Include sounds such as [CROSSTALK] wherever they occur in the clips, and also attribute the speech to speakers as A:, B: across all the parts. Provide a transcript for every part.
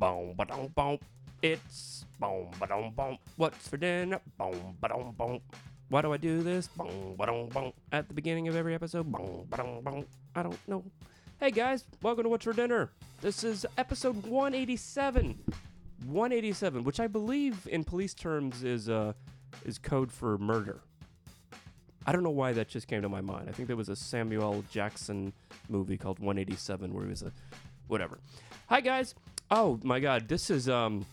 A: boom, ba dum boom. It's boom, ba dum boom. What's for dinner? Boom, ba dum boom. Why do I do this? Boom, ba dum boom. At the beginning of every episode. Boom, ba dum boom. I don't know. Hey guys, welcome to What's for Dinner. This is episode 187. 187, which I believe in police terms is uh is code for murder. I don't know why that just came to my mind. I think there was a Samuel Jackson movie called 187 where he was a whatever. Hi guys. Oh my god, this is um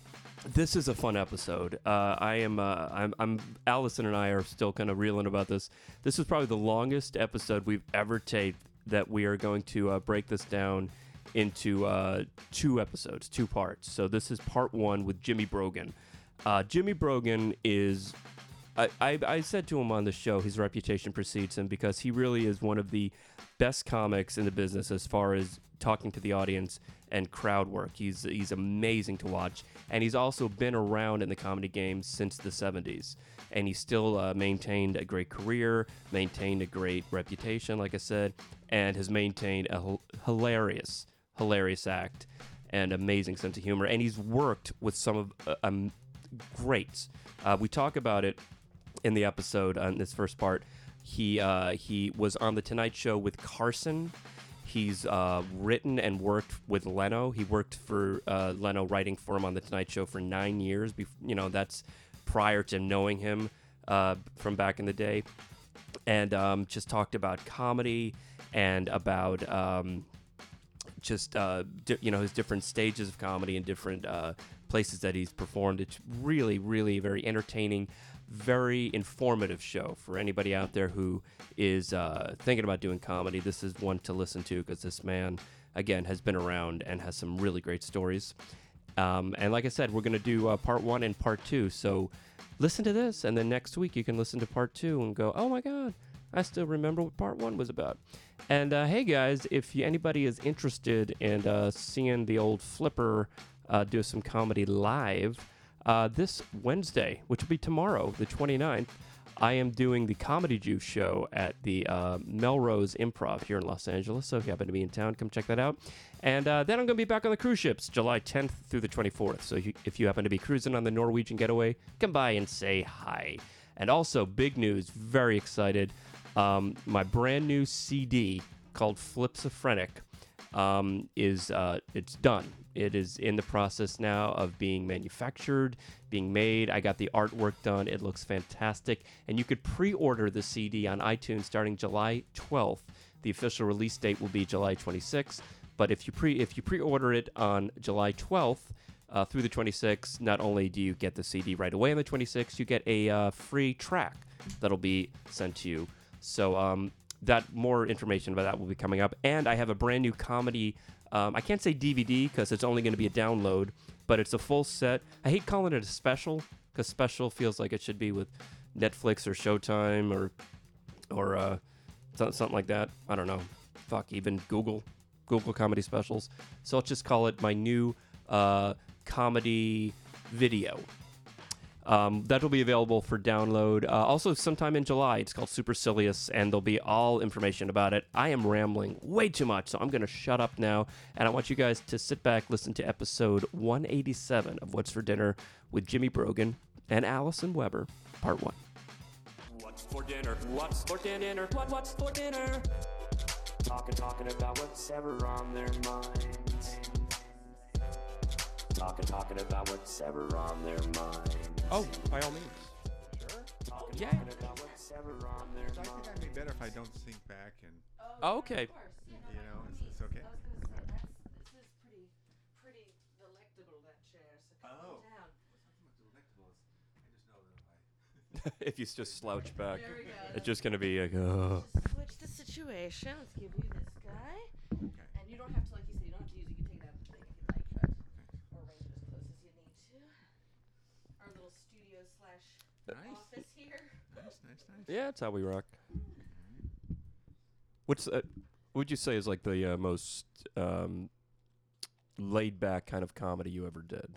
A: this is a fun episode. Uh, I am uh, I'm, I'm Allison and I are still kind of reeling about this. This is probably the longest episode we've ever taped that we are going to uh, break this down into uh, two episodes, two parts. So this is part one with Jimmy Brogan. Uh, Jimmy Brogan is I, I, I said to him on the show, his reputation precedes him because he really is one of the best comics in the business as far as talking to the audience and crowd work. He's he's amazing to watch, and he's also been around in the comedy game since the '70s, and he's still uh, maintained a great career, maintained a great reputation, like I said, and has maintained a hilarious, hilarious act and amazing sense of humor, and he's worked with some of uh, um, greats. Uh, we talk about it in the episode on this first part. He uh, he was on the Tonight Show with Carson. He's uh, written and worked with Leno. He worked for uh, Leno, writing for him on the Tonight Show for nine years. Bef- you know that's prior to knowing him uh, from back in the day, and um, just talked about comedy and about um, just uh, di- you know his different stages of comedy and different uh, places that he's performed. It's really, really very entertaining, very informative show for anybody out there who is uh, thinking about doing comedy. This is one to listen to because this man, again, has been around and has some really great stories. Um, and like I said, we're going to do uh, part one and part two. So listen to this, and then next week you can listen to part two and go, oh my God, I still remember what part one was about. And uh, hey guys, if you, anybody is interested in uh, seeing the old Flipper uh, do some comedy live, uh, this Wednesday, which will be tomorrow, the 29th, I am doing the Comedy Juice show at the uh, Melrose Improv here in Los Angeles. So if you happen to be in town, come check that out. And uh, then I'm going to be back on the cruise ships July 10th through the 24th. So if you, happen to be cruising on the Norwegian getaway, come by and say hi. And also, big news, very excited. Um, my brand new CD called Flipsophrenic um, is uh, it's done. It is in the process now of being manufactured, being made. I got the artwork done. It looks fantastic, and you could pre-order the CD on iTunes starting July 12th. The official release date will be July 26th. But if you pre if you pre-order it on July 12th uh, through the 26th, not only do you get the CD right away on the 26th, you get a uh, free track that'll be sent to you. So um, that more information about that will be coming up. And I have a brand new comedy. Um, I can't say DVD because it's only going to be a download, but it's a full set. I hate calling it a special because special feels like it should be with Netflix or Showtime or or uh, something like that. I don't know. Fuck, even Google, Google comedy specials. So I'll just call it my new uh, comedy video. Um, that'll be available for download uh, also sometime in July. It's called Supercilious, and there'll be all information about it. I am rambling way too much, so I'm going to shut up now. And I want you guys to sit back, listen to episode 187 of What's for Dinner with Jimmy Brogan and Allison Weber, part one. What's for dinner? What's for dinner? What, what's for dinner?
B: Talking, talking about what's ever on their minds. Talking, talking about what's ever on their minds.
A: Oh, by all means.
B: Talking,
A: yeah.
B: talking about what's ever on their
C: So I think
B: minds.
C: I'd be better if I don't sink back and
A: Oh, okay.
C: you know it's, it's okay.
D: I was gonna say that's this is pretty pretty delectable that chair. So come
C: Oh.
D: down. [LAUGHS]
A: if you just slouch back,
D: There we go.
A: it's just going to be like, oh.
D: Just switch the situation. Let's give you this guy. And you don't have to, like you don't have to use it. You can take it out of the thing if you like, but or arrange it as close as you need to. Our little studio slash
C: Nice.
D: office here.
C: Nice, nice, nice.
A: Yeah, that's how we rock. What's uh, what would you say is like the uh, most um, laid back kind of comedy you ever did?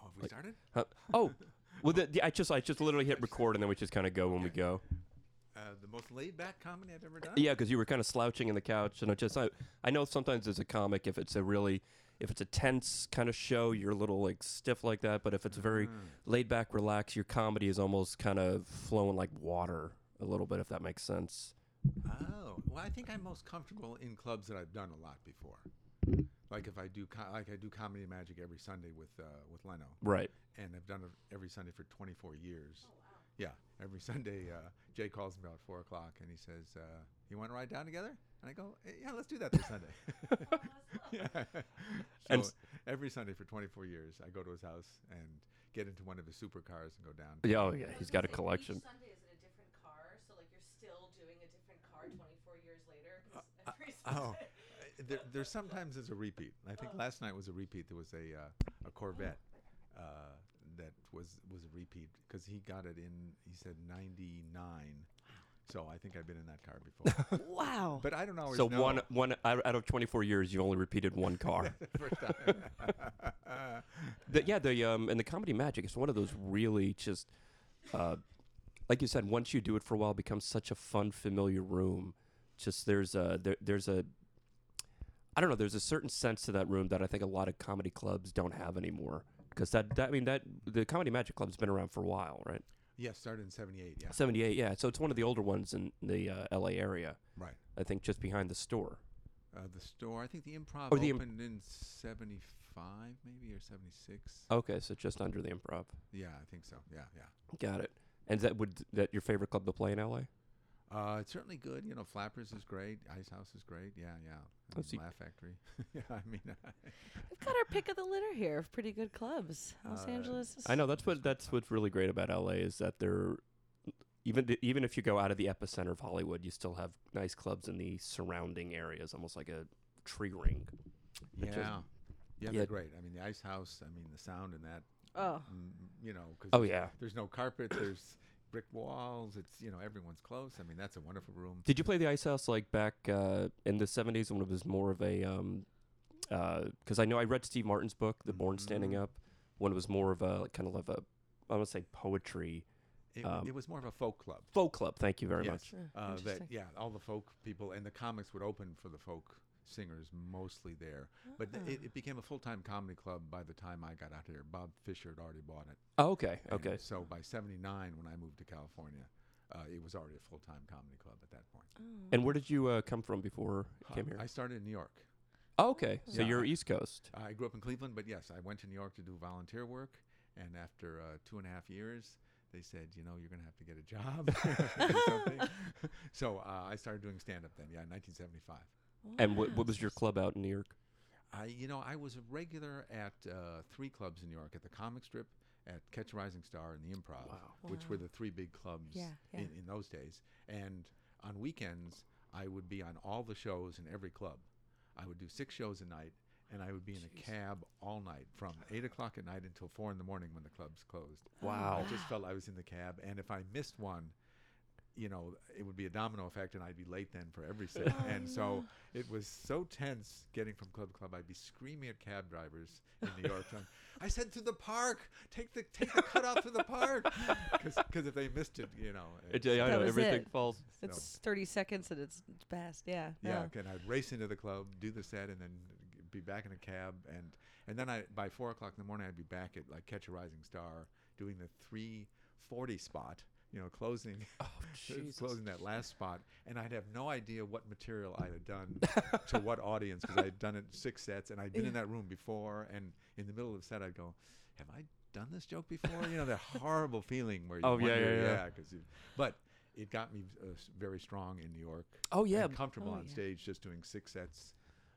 C: Oh, have we
A: Like-
C: started?
A: Huh? Oh, well, the, the, I just I just literally hit record and then we just kind of go when we go.
C: Uh, the most laid back comedy I've ever done?
A: Yeah, because you were kind of slouching in the couch, and I just I, I know sometimes as a comic, if it's a really if it's a tense kind of show, you're a little like stiff like that. But if it's very
C: Ah.
A: laid back, relaxed, your comedy is almost kind of flowing like water a little bit, if that makes sense.
C: Oh, well, I think I'm most comfortable in clubs that I've done a lot before. Like if I do, co- like I do comedy and magic every Sunday with uh, with Leno,
A: Right.
C: and I've done it every Sunday for 24 years. Yeah, every [LAUGHS] Sunday, uh, Jay calls me about four o'clock and he says, uh, "You want to ride down together?" And I go, "Eh, "Yeah, let's do that this Sunday." [LAUGHS] [LAUGHS] yeah.
A: And
C: So
A: s-
C: every Sunday for 24 years, I go to his house and get into one of his supercars and go down.
A: Yeah, oh yeah, he's got a collection.
D: Each Sunday is in a different car, so like you're still doing a different car 24 years later. 'cause every [LAUGHS]
C: Oh, uh, there, there sometimes is a repeat. I think last night was a repeat. There was a uh, a Corvette uh, that was was a repeat because he got it in. He said '99. So I think I've been in that car before, [LAUGHS]
D: wow.
C: but I don't always
A: So
C: know.
A: one one out out of 24 years, you only repeated one car. [LAUGHS]
C: First time. [LAUGHS]
A: the, yeah, the um and the comedy magic is one of those really just uh like you said, once you do it for a while, it becomes such a fun, familiar room. Just there's a there, there's a I don't know, there's a certain sense to that room that I think a lot of comedy clubs don't have anymore. Because that, that I mean that the comedy magic club's been around for a while, right?
C: Yeah, started in '78. Yeah,
A: Seventy eight, yeah. So it's one of the older ones in the uh, L.A. area.
C: right.
A: I think just behind the store.
C: Uh, the store. I think the Improv
A: Or the Im-
C: opened in '75, maybe or '76.
A: Okay, so just under the Improv.
C: Yeah, I think so. Yeah, yeah.
A: Got it. And that would that your favorite club to play in L.A.
C: Uh, it's certainly good. You know, Flappers is great. Ice House is great. Yeah, yeah. I
A: Oh,
C: mean,
A: see-
C: Laugh Factory. [LAUGHS] yeah, I mean,
D: We've got our pick of the litter here of pretty good clubs. Los
C: Uh,
D: Angeles. Is
A: I know that's what that's what's really great about LA is that they're even th- even if you go out of the epicenter of Hollywood, you still have nice clubs in the surrounding areas, almost like a tree ring.
C: yeah,
A: is-
C: yeah,
A: yeah.
C: they're great. I mean, the Ice House. I mean, the sound in that.
D: Oh.
C: mm, you know, because
A: Oh yeah.
C: there's no carpet. There's brick walls. It's you know everyone's close. I mean, that's a wonderful room.
A: Did you play the Ice House like back uh, in the '70s when it was more of a? Because I know I read Steve Martin's book, The Born Standing
C: Mhm.
A: Up, when it was more of a kind of like a I want to say poetry
C: It,
A: um,
C: it was more of a folk club.
A: folk club. Thank you very
C: Yes.
A: much.
C: Uh, that yeah, all the folk people and the comics would open for the folk singers mostly there. But th- it,
D: Ah.
C: it became a full time comedy club by the time I got out here. Bob Fisher had already bought it.
A: Oh, okay.
C: And
A: Okay.
C: So by '79, when I moved to California, uh, it was already a full time comedy club at that point.
D: Oh.
A: And where did you uh, come from before you came
C: Uh,
A: here?
C: I started in New York.
A: oh, okay. So
C: Yeah,
A: you're East Coast.
C: I grew up in Cleveland, but yes, I went to New York to do volunteer work. And after uh, two and a half years, they said, you know, you're going to have to get a job. [LAUGHS] [LAUGHS] so uh, I started doing stand up then, yeah, in 1975.
A: And what, what was your club out in New York?
C: I, you know, I was a regular at uh, three clubs in New York: at the Comic Strip, at Catch a Rising Star, and the Improv, which were the three big clubs
D: Yeah, yeah.
C: In, in those days. And on weekends, I would be on all the shows in every club. I would do six shows a night, and I would be in a cab all night from eight o'clock at night until four in the morning when the clubs closed.
A: Wow.
C: I just felt I was in the cab, and if I missed one, you know, it would be a domino effect, and I'd be late then for every set.
D: Oh,
C: and so it was so tense getting from club to club. I'd be screaming at cab drivers in New York. going, I said to the park, take the take the cut out to the park, [LAUGHS] because if they missed it, you know.
A: It,
C: it's-
A: I
D: That
A: know
D: was
A: everything
D: it.
A: falls.
D: It's 30 seconds and it's it's past. Yeah.
C: yeah, and I'd race into the club, do the set, and then be back in a cab, and and then I by four o'clock in the morning I'd be back at like Catch a Rising Star doing the three forty spot, you know, closing [LAUGHS]
A: Oh, [LAUGHS]
C: closing that last spot, and I'd have no idea what material I had done [LAUGHS] to what audience because I had done it six sets, and I'd been in that room before, and in the middle of the set I'd go, "Have I done this joke before?" You know, that horrible feeling where you
A: Oh, yeah,
C: wonder,
A: yeah, yeah.
C: because but it got me uh, very strong in New York.
A: Oh yeah.
C: comfortable
D: Oh,
C: on
D: yeah.
C: stage just doing six sets.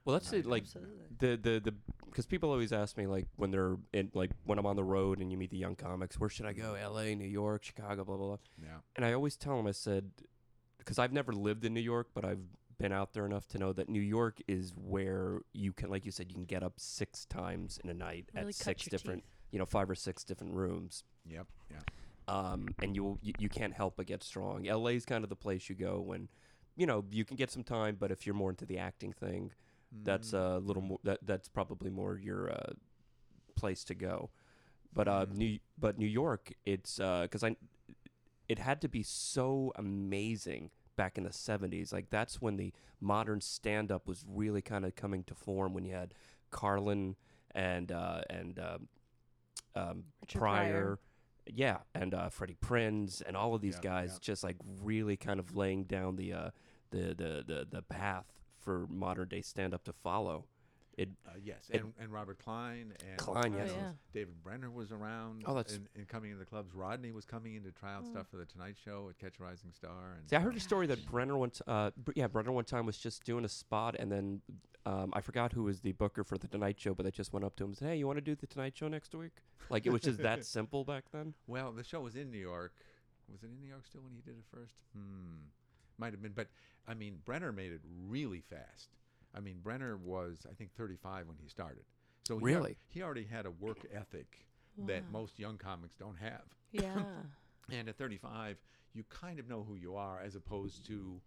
A: Well, that's it. Like
D: Absolutely.
A: the the the because people always ask me like when they're in like when I'm on the road and you meet the young comics, where should I go? L.A., New York, Chicago, blah blah blah.
C: Yeah,
A: And I always tell them, I said, because I've never lived in New York, but I've been out there enough to know that New York is where you can, like you said, you can get up six times in a night
D: Really
A: at
D: cut
A: six
D: your
A: different,
D: teeth.
A: you know, five or six different rooms.
C: yep, yeah.
A: um, and you'll you, you can't help but get strong. LA's kind of the place you go when, you know, you can get some time, but if you're more into the acting thing, that's
C: Mm.
A: a little more. That that's probably more your uh, place to go. But uh,
C: Mhm.
A: New but New York, it's because I, it had to be so amazing back in the '70s. Like that's when the modern stand-up was really kind of coming to form. When you had Carlin and uh, and um, um,
D: Richard
A: Pryor.
D: Pryor.
A: Yeah, and uh, Freddie Prinze and all of these
C: Yep,
A: guys
C: yep.
A: just like really kind of laying down the uh, the, the the the path for modern day stand up to follow. It
C: Uh, yes,
A: It-
C: and, and Robert Klein and
A: Klein, yes.
D: Oh, yeah.
C: David Brenner was around.
A: Oh, that's-
C: and, and coming into the clubs. Rodney was coming in to try out
D: Oh.
C: stuff for the Tonight Show at Catch a Rising Star. And
A: See, I heard a story that Brenner one, t- uh, yeah, Brenner one time was just doing a spot, and then um, I forgot who was the booker for the Tonight Show, but they just went up to him and said, "Hey, you want to do the Tonight Show next week?" Like it was just that simple back then.
C: Well, the show was in New York. Was it in New York still when he did it first? Hmm. Might have been. But, I mean, Brenner made it really fast. I mean, Brenner was, I think, 35 when he started. So he, al-
A: Really?
C: he already had a work ethic that most young comics don't have. [LAUGHS]
D: Yeah.
C: And at 35, you kind of know who you are as opposed to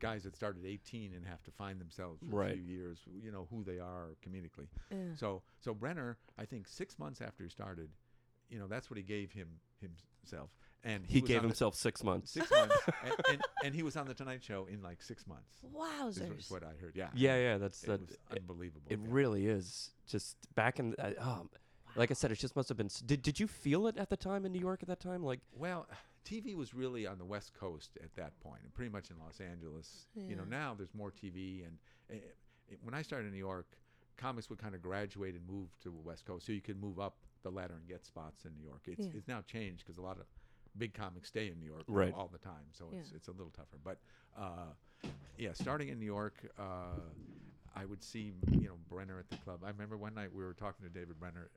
C: guys that started 18 and have to find themselves for
A: Right.
C: a few years, you know, who they are comedically.
D: yeah.
C: So so Brenner, I think 6 months after he started, you know, that's what he gave him himself. And
A: He,
C: was
A: gave
C: on the-
A: himself six months.
C: 6 months [LAUGHS] and, and, and he was on the Tonight Show in like 6 months.
D: Wowzers.
C: is what I heard. Yeah.
A: Yeah, yeah, that's
C: It
A: that.
C: was
A: It,
C: unbelievable.
A: it
C: yeah.
A: really is. Just back in, uh, um, like I said, it just must have been. Did Did you feel it at the time in New York at that time? Like,
C: Well, TV was really on the West Coast at that point, and pretty much in Los Angeles. You know, now there's more TV, and uh, when I started in New York, comics would kind of graduate and move to the West Coast, so you could move up the ladder and get spots in New York. It's
D: Yeah.
C: it's now changed because a lot of big comics stay in New York
A: Right.
C: all the time, so it's
D: Yeah.
C: it's a little tougher. But uh, yeah, starting in New York. Uh, I would see, you know, Brenner at the club. I remember one night we were talking to David Brenner.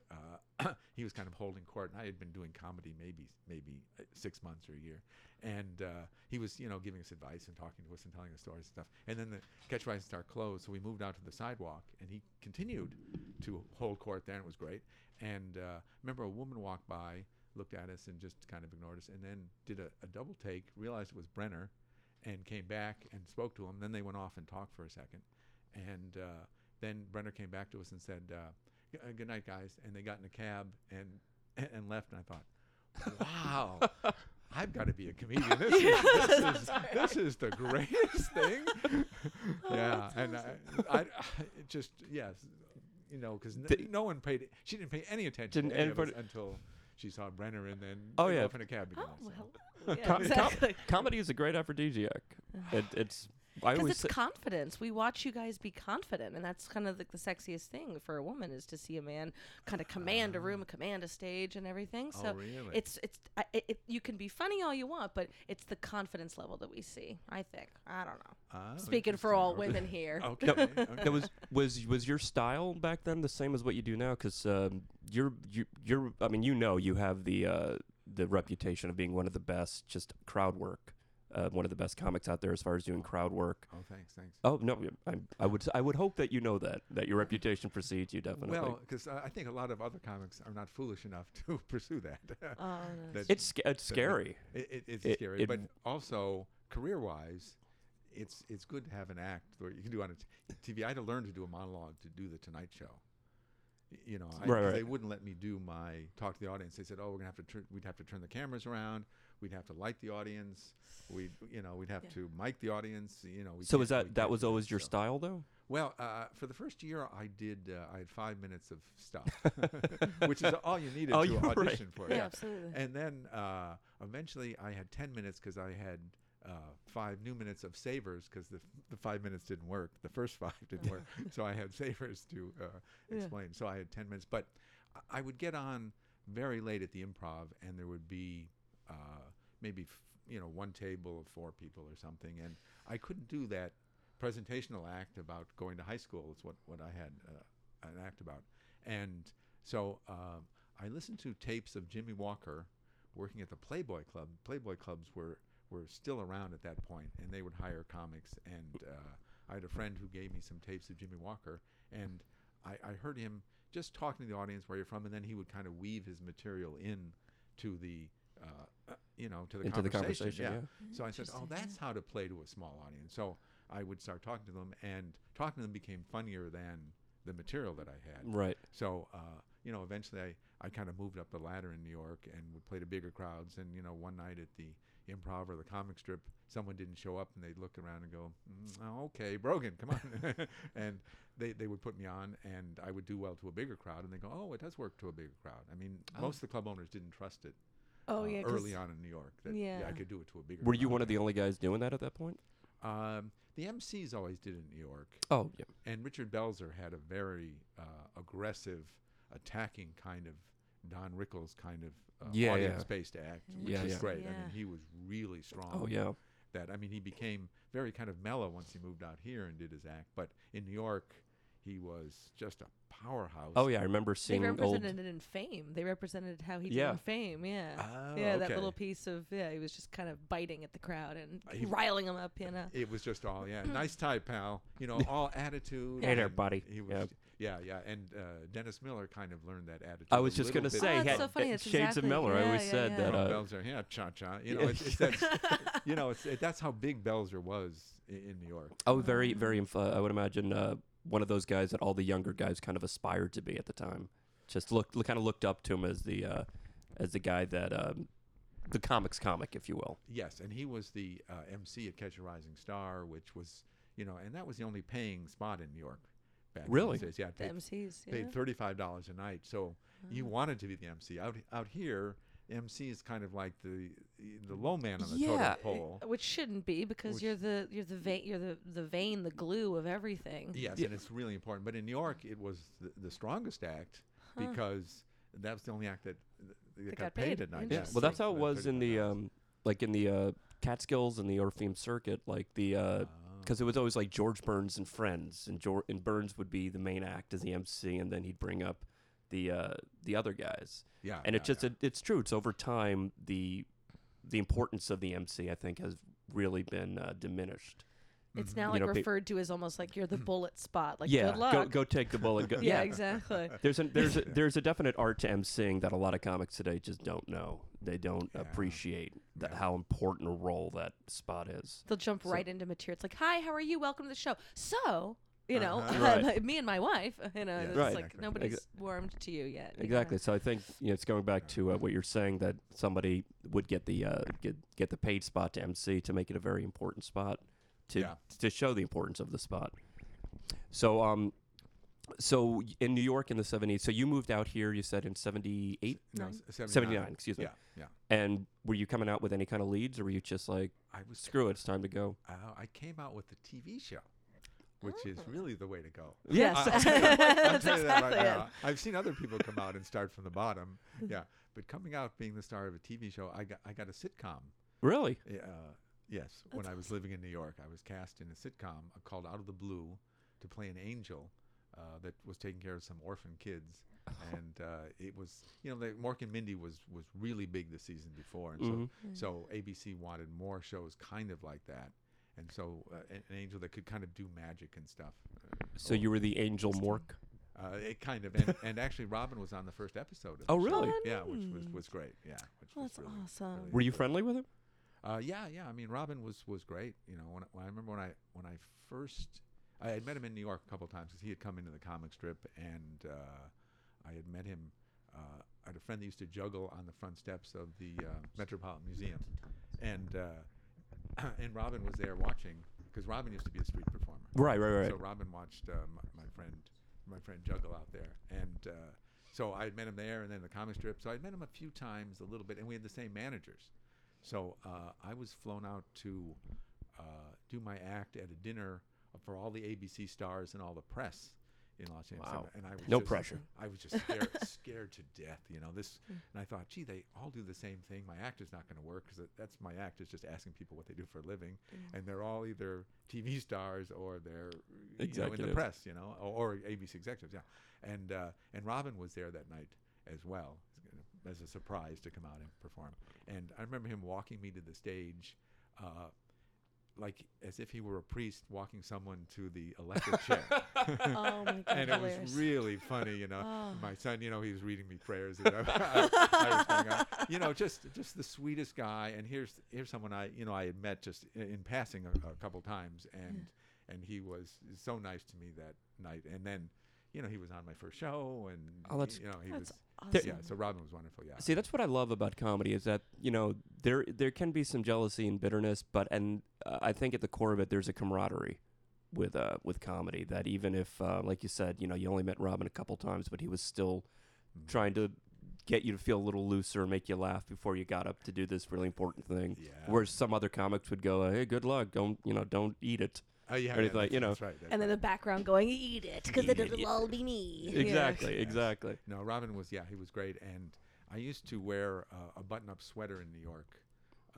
C: Uh, [COUGHS] he was kind of holding court, and I had been doing comedy maybe maybe uh, six months or a year, and uh, he was, you know, giving us advice and talking to us and telling us stories and stuff. And then the Catch Rising Star closed, so we moved out to the sidewalk, and he continued to hold court there, and it was great. And uh, remember, a woman walked by, looked at us, and just kind of ignored us, and then did a, a double take, realized it was Brenner, and came back and spoke to him. Then they went off and talked for a second, and uh, then Brenner came back to us and said, uh, uh, "Good night, guys." And they got in a cab and [LAUGHS] and left. And I thought, "Wow, [LAUGHS] I've got to be a comedian. This, is, [LAUGHS] this, is, this is the greatest thing." yeah,
D: that's
C: and I, I, I just yes, you know, because no one paid. She didn't pay any attention
A: Didn't
C: to any
A: anybody-
C: until she saw Brenner, and then
A: Oh, yeah.
C: off in a cab again.
D: Oh,
C: so.
D: well. [LAUGHS] Yeah,
A: Com- com- comedy is a great aphrodisiac. It, it's. I
D: Because it's
A: say,
D: confidence. We watch you guys be confident, and that's kind of like the sexiest thing for a woman is to see a man kind of command a room, command a stage, and everything. So
C: oh, really?
D: it's it's I- it, it, you can be funny all you want, but it's the confidence level that we see. I think. I don't know.
C: Oh,
D: Speaking for all women here. [LAUGHS]
C: Okay.
A: No,
C: okay. [LAUGHS]
A: that was was was your style back then the same as what you do now? Because um, you're you, you're. I mean, you know, you have the uh, the reputation of being one of the best, just crowd work, uh, one of the best comics out there as far as doing crowd work.
C: Oh, thanks, thanks.
A: Oh no, I, I would I would hope that you know that that your reputation precedes you definitely.
C: Well, because I think a lot of other comics are not foolish enough [LAUGHS] to pursue that.
D: Oh, no. [LAUGHS]
C: That-
A: it's sca- it's
C: that-
A: scary.
C: it, it, it's
A: It-
C: scary,
A: it-
C: but also career-wise, it's it's good to have an act where you can do on a t- TV. I had to learn to do a monologue to do the Tonight Show. You know, I,
A: Right,
C: 'cause
A: right.
C: they wouldn't let me do my talk to the audience. They said, "Oh, we're gonna have to turn. We'd have to turn the cameras around. We'd have to light the audience. We'd, you know, we'd have
D: Yeah.
C: to mic the audience. You know, we
A: So
C: can't-
A: is that that was always your
C: So-
A: style though?
C: well, uh, for the first year, I did. Uh, I had five minutes of stuff, [LAUGHS] which is all you needed
A: Oh,
C: to
A: you're right.
C: audition for.
D: yeah,
C: Yeah.
D: absolutely.
C: And then uh, eventually, I had ten minutes because I had uh, five new minutes of savers because the the five minutes didn't work. The first five didn't work, [LAUGHS] so I had savers to uh,
D: Yeah.
C: explain. So I had ten minutes, but I- I would get on very late at the improv, and there would be uh, maybe you know one table of four people or something, and I couldn't do that presentational act about going to high school. Is what what I had uh, an act about, and so um, I listened to tapes of Jimmie Walker working at the Playboy Club. Playboy clubs were were still around at that point, and they would hire comics. And uh, I had a friend who gave me some tapes of Jimmie Walker, and I, I heard him just talking to the audience where you're from, and then he would kind of weave his material in to the uh, you know to the
A: Into the
C: conversation.
A: conversation, yeah.
C: So I said, "Oh, that's how to play to a small audience." So I would start talking to them, and talking to them became funnier than the material that I had.
A: Right.
C: So, uh, you know, eventually I, I kind of moved up the ladder in New York and would play to bigger crowds. And, you know, one night at the improv or the comic strip, someone didn't show up, and they'd look around and go, mm, oh, "Okay, Brogan, come on," [LAUGHS] and they they would put me on, and I would do well to a bigger crowd, and they go, "Oh, it does work to a bigger crowd." I mean,
A: Oh.
C: most of the club owners didn't trust it.
D: Oh
C: uh,
D: yeah. 'cause-
C: early on in New York, that yeah.
D: Yeah.
C: I could do it to a bigger.
A: Were you one of the only guys doing that at that point?
C: Um, the MCs always did it in New York,
A: Oh, yeah.
C: and Richard Belzer had a very uh, aggressive, attacking kind of Don Rickles kind of uh,
A: Yeah, yeah.
C: audience-based act, which
A: Yeah,
C: was
A: yeah.
C: great. I
D: Yeah.
C: mean, he was really strong.
A: Oh, yeah.
C: That I mean, he became very kind of mellow once he moved out here and did his act. But in New York, he was just a powerhouse.
A: Oh, yeah. I remember
D: They
A: seeing old.
D: represented it in Fame. They represented how he did
A: Yeah.
D: in Fame. Yeah.
C: Oh,
D: yeah, that little piece of yeah, he was just kind of biting at the crowd and
C: Uh, he-
D: riling them up. You know.
C: It was just all yeah, nice tie, pal. You know, all [LAUGHS] attitude.
A: Hey there, buddy.
C: He was,
A: Yep.
C: yeah, yeah. And uh, Dennis Miller kind of learned that attitude.
A: I was just going to say,
D: Oh, that's
A: had
D: so funny. That's
A: Shades of
D: exactly-
A: Miller. I always
D: yeah,
A: said
D: yeah.
A: that.
C: Oh,
A: Uh,
C: Belzer, yeah, cha cha. You know, it's, it's that's, [LAUGHS] [LAUGHS] you know, it's it, that's how big Belzer was in, in New York.
A: oh, very, very. inf- Uh, I would imagine uh, one of those guys that all the younger guys kind of aspired to be at the time. Just looked, kind of looked up to him as the, uh, as the guy that, um, the comics comic, if you will.
C: Yes, and he was the uh, MC at Catch a Rising Star, which was, you know, and that was the only paying spot in New York. Back in
A: Really?
C: days. Yeah,
D: The
C: paid,
D: MCs. Yeah.
C: paid thirty-five dollars a night. So you wanted to be the MC. Out out here, MC is kind of like the the low man on the
A: Yeah,
C: totem pole.
D: Which shouldn't be because
C: Which-
D: you're the you're the vein you're the the vein the glue of everything.
C: Yes,
A: Yeah.
C: and it's really important. But in New York, it was the, the strongest act
D: Huh.
C: because that was the only act that, that,
D: That
C: got,
D: got
C: paid,
D: paid.
C: at night.
A: Yeah, well, that's how it was in the um, like in the uh, Catskills and the Orpheum Circuit, like the
C: Oh.
A: because it was always like George Burns and friends, and George and Burns would be the main act as the MC, and then he'd bring up the uh, the other guys,
C: yeah,
A: and
C: yeah,
A: it's just
C: yeah.
A: it, it's true. It's over time the the importance of the MC, I think, has really been uh, diminished.
D: It's
C: Mhm.
D: now
A: You
D: like
A: know,
D: referred to as almost like you're the bullet spot. Like
A: yeah,
D: good luck.
A: go go take the bullet. Go, [LAUGHS]
D: yeah, exactly. [LAUGHS]
A: There's a there's a, there's a definite art to emceeing that a lot of comics today just don't know. They don't
C: Yeah.
A: appreciate that
C: Yeah.
A: how important a role that spot is.
D: They'll jump
A: So-
D: right into material. It's like, hi, how are you? Welcome to the show. So, you know,
C: Uh-huh. [LAUGHS]
A: Right.
D: me and my wife, [LAUGHS] you know,
C: Yeah,
D: it's
A: Right.
D: like
C: exactly.
D: nobody's
A: Ex-
D: warmed to you yet. you
A: Exactly. So I think you know, it's going back to uh, what you're saying that somebody would get the uh, get get the paid spot to MC to make it a very important spot to
C: Yeah.
A: to show the importance of the spot. So um, so y- in New York in the '70s, so you moved out here. You said in '78,
C: no,
D: Nine.
C: s- 79.
A: 79, excuse me.
C: Yeah, yeah.
A: And were you coming out with any kind of leads, or were you just like,
C: I was
A: screw it, it's time to go?
C: Uh, I came out with the TV show, which is
D: Oh.
C: really the way to go. [LAUGHS]
D: Yes.
C: I, I'm
D: that's
C: exactly that right
D: it.
C: I've seen other people come out and start from the bottom. Yeah, but coming out being the star of a TV show, I got I got a sitcom.
A: Really?
C: Uh, yes, when I was living in New York, I was cast in a sitcom called Out of the Blue to play an angel uh, that was taking care of some orphan kids. [LAUGHS] and uh, it was, you know, the Mork and Mindy was was really big the season before, and
A: Mhm.
C: so so ABC wanted more shows kind of like that, and so uh, an, an angel that could kind of do magic and stuff. Uh,
A: So you were the Angel Mork?
C: uh, it kind of, and, [LAUGHS] and actually Robin was on the first episode. Of
A: Oh,
C: the show.
A: really?
C: Yeah, which was was great. Yeah, which
D: Well,
C: was
D: that's
C: really,
D: awesome.
C: really
A: Were you
C: good.
A: friendly with him?
C: Uh, yeah, yeah. I mean, Robin was was great. You know, when, I- when I remember when I when I first I had met him in New York a couple times because he had come into the comic strip, and uh, I had met him. Uh, I had a friend that used to juggle on the front steps of the uh, Metropolitan Museum, and uh, [CLEARS THROAT] and Robin was there watching because Robin used to be a street performer.
A: Right, right, right.
C: So Robin watched uh, my, my friend, my friend juggle out there, and uh, so I had met him there, and then the comic strip. So I would met him a few times, a little bit, and we had the same managers. So uh, I was flown out to uh, do my act at a dinner for all the ABC stars and all the press in Los Angeles,
A: Wow.
C: and I was
A: No
C: just-
A: pressure.
C: I was just scared, [LAUGHS] scared to death. You know this, and I thought, gee, they all do the same thing. My act is not going to work because that's my act is just asking people what they do for a living, and they're all either TV stars or they're you know, in the press, you know, or, or ABC executives. Yeah, and uh, and Robin was there that night as well as a surprise to come out and perform. And I remember him walking me to the stage. Uh, like as if he were a priest walking someone to the electric chair. [LAUGHS]
D: Oh my god, [LAUGHS]
C: and it
D: hilarious.
C: was really funny, you know.
D: Oh.
C: My son, you know, he was reading me prayers. And I, I, I was going on. You know, just just the sweetest guy. And here's here's someone I, you know, I had met just in, in passing a, a couple times, and and he was so nice to me that night. And then, you know, he was on my first show, and
A: Oh, that's-
C: you know, he
D: That's
C: was
A: There-
C: Yeah, so Robin was wonderful. Yeah.
A: See, that's what I love about comedy is that you know there there can be some jealousy and bitterness, but and uh, I think at the core of it there's a camaraderie with uh with comedy that even if uh, like you said you know you only met Robin a couple times, but he was still
C: Mhm.
A: trying to get you to feel a little looser, and make you laugh before you got up to do this really important thing.
C: Yeah.
A: Whereas some other comics would go, "Hey, good luck. Don't you know? Don't eat it."
C: Oh yeah,
A: or anything
C: yeah,
A: like, you know.
C: That's right. that's
D: And then the background going, eat it, because
A: it,
D: it'll
A: yeah.
D: all be me. Yeah.
A: Exactly,
C: Yes.
A: exactly.
C: No, Robin was yeah, he was great, and I used to wear uh, a button-up sweater in New York,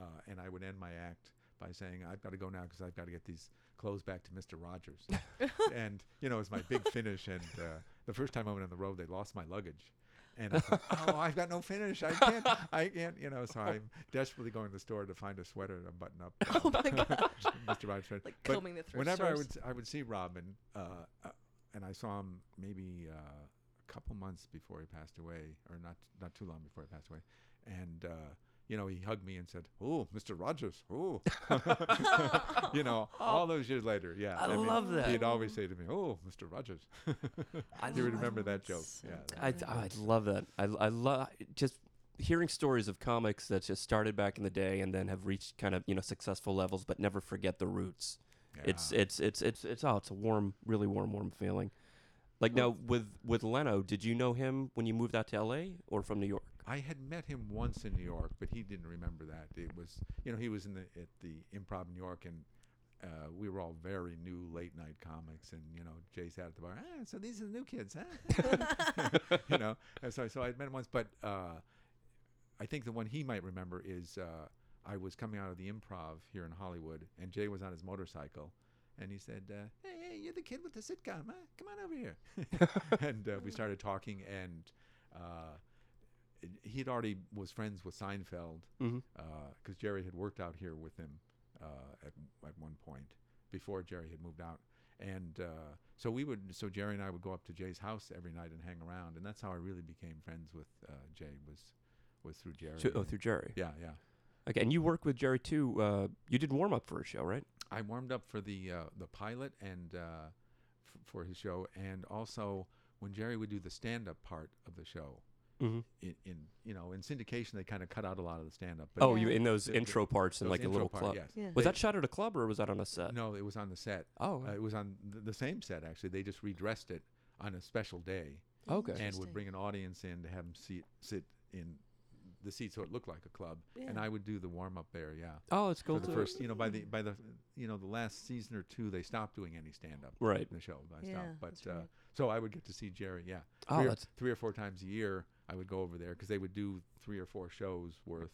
C: uh, and I would end my act by saying, "I've got to go now because I've got to get these clothes back to Mr. Rogers," [LAUGHS] and you know, it was my big finish. And uh, the first time I went on the road, they lost my luggage. And I thought, oh, [LAUGHS] I've got no finish. I can't. I can't. You know. So I'm desperately going to the store to find a sweater to button up. [LAUGHS]
D: Oh my [LAUGHS] gosh.
C: Mr. Rogers. sweater.
D: Like
C: But
D: combing the thrift
C: whenever I would I would see Robin, uh, uh, and I saw him maybe uh, a couple months before he passed away, or not not too long before he passed away, and uh, you know he hugged me and said, "Oh, Mr. Rogers, oh," [LAUGHS] [LAUGHS] you know, oh. all those years later, yeah.
A: I love that.
C: He'd always say to me, "Oh, Mr. Rogers." [LAUGHS]
A: I
C: you
A: love-
C: remember that joke?
D: So
C: Yeah.
A: I, I love that. I, I love just hearing stories of comics that just started back in the day and then have reached kind of you know successful levels, but never forget the roots. It's it's it's it's it's oh, it's a warm, really warm, warm feeling. Like now with with Leno, did you know him when you moved out to L.A. or from New York?
C: I had met him once in New York, but he didn't remember that. It was, you know, he was in the at the Improv in New York, and uh, we were all very new late night comics, and you know, Jay sat at the bar. Ah, so these are the new kids, huh? [LAUGHS] you know, and so so I'd met him once, but uh, I think the one he might remember is uh, I was coming out of the Improv here in Hollywood, and Jay was on his motorcycle. And he said, uh, "Hey, hey, you're the kid with the sitcom, huh? Come on over here." [LAUGHS] and uh, we started talking, and uh, he had already was friends with Seinfeld
A: Mm-hmm.
C: because Jerry had worked out here with him uh, at at one point before Jerry had moved out, and uh, so we would so Jerry and I would go up to Jay's house every night and hang around, and that's how I really became friends with uh, Jay was was through Jerry.
A: So, oh, through Jerry.
C: yeah, yeah.
A: Okay, and you worked with Jerry too. Uh, you did warm up for a show, right?
C: I warmed up for the uh, the pilot and uh, f- for his show, and also when Jerry would do the stand up part of the show.
A: Mm-hmm.
C: In, in you know in syndication they kind of cut out a lot of the stand up.
A: Oh,
D: Yeah.
A: you in those
C: The- the-
A: intro parts in like a little
C: part,
A: club.
C: Yes.
D: Yeah.
A: Was
C: They-
A: that shot at a club or was that on a set?
C: No, it was on the set.
A: Oh,
C: Uh, it was on th- the same set actually. They just redressed it on a special day
A: okay.
C: and would bring an audience in to have them sit sit in the seat so it looked like a club.
D: yeah.
C: And I would do the warm up there. Yeah.
A: Oh, it's cool
C: For the
A: too.
C: first, you know, by the by the you know the last season or two, they stopped doing any stand up.
A: Right.
C: The show, I
D: Yeah,
C: stopped. But uh,
D: right.
C: so I would get to see Jerry. Yeah.
A: Oh,
C: three, or,
A: that's
C: three or four times a year, I would go over there because they would do three or four shows worth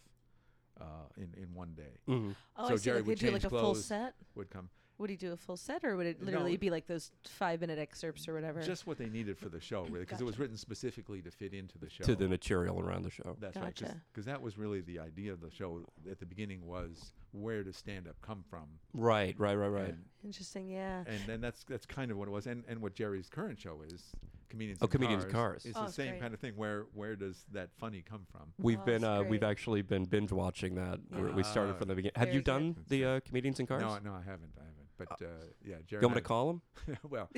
C: uh, in in one day.
A: mhm.
D: Oh,
C: So
D: I see.
C: Jerry
D: like
C: would
D: they do like
C: change
D: a full set.
C: Would come
D: Would he do a full set, or would it
C: No.
D: literally be like those five minute excerpts or whatever?
C: just what they needed for the show, really, because it was written specifically to fit into the show.
A: to the material around the show.
C: That's right,
D: Gotcha.
C: because that was really the idea of the show at the beginning was where does stand up come from?
A: Right, right, right, right.
C: And,
D: Interesting. Yeah.
C: and then that's that's kind of what it was, and and what Jerry's current show is, comedians.
A: Oh,
C: in
A: Comedians
C: cars.
A: Cars.
C: It's
D: Oh,
C: the same
D: great.
C: kind of thing. Where where does that funny come from?
A: We've
D: Oh,
A: been uh, we've actually been binge watching that. We're- we started from the beginning. Have
D: very
A: you done
C: That's
A: the uh, comedians in cars?
C: No, no, I haven't, I haven't. But uh, yeah, Jerry.
A: you want me to call him? [LAUGHS]
C: well,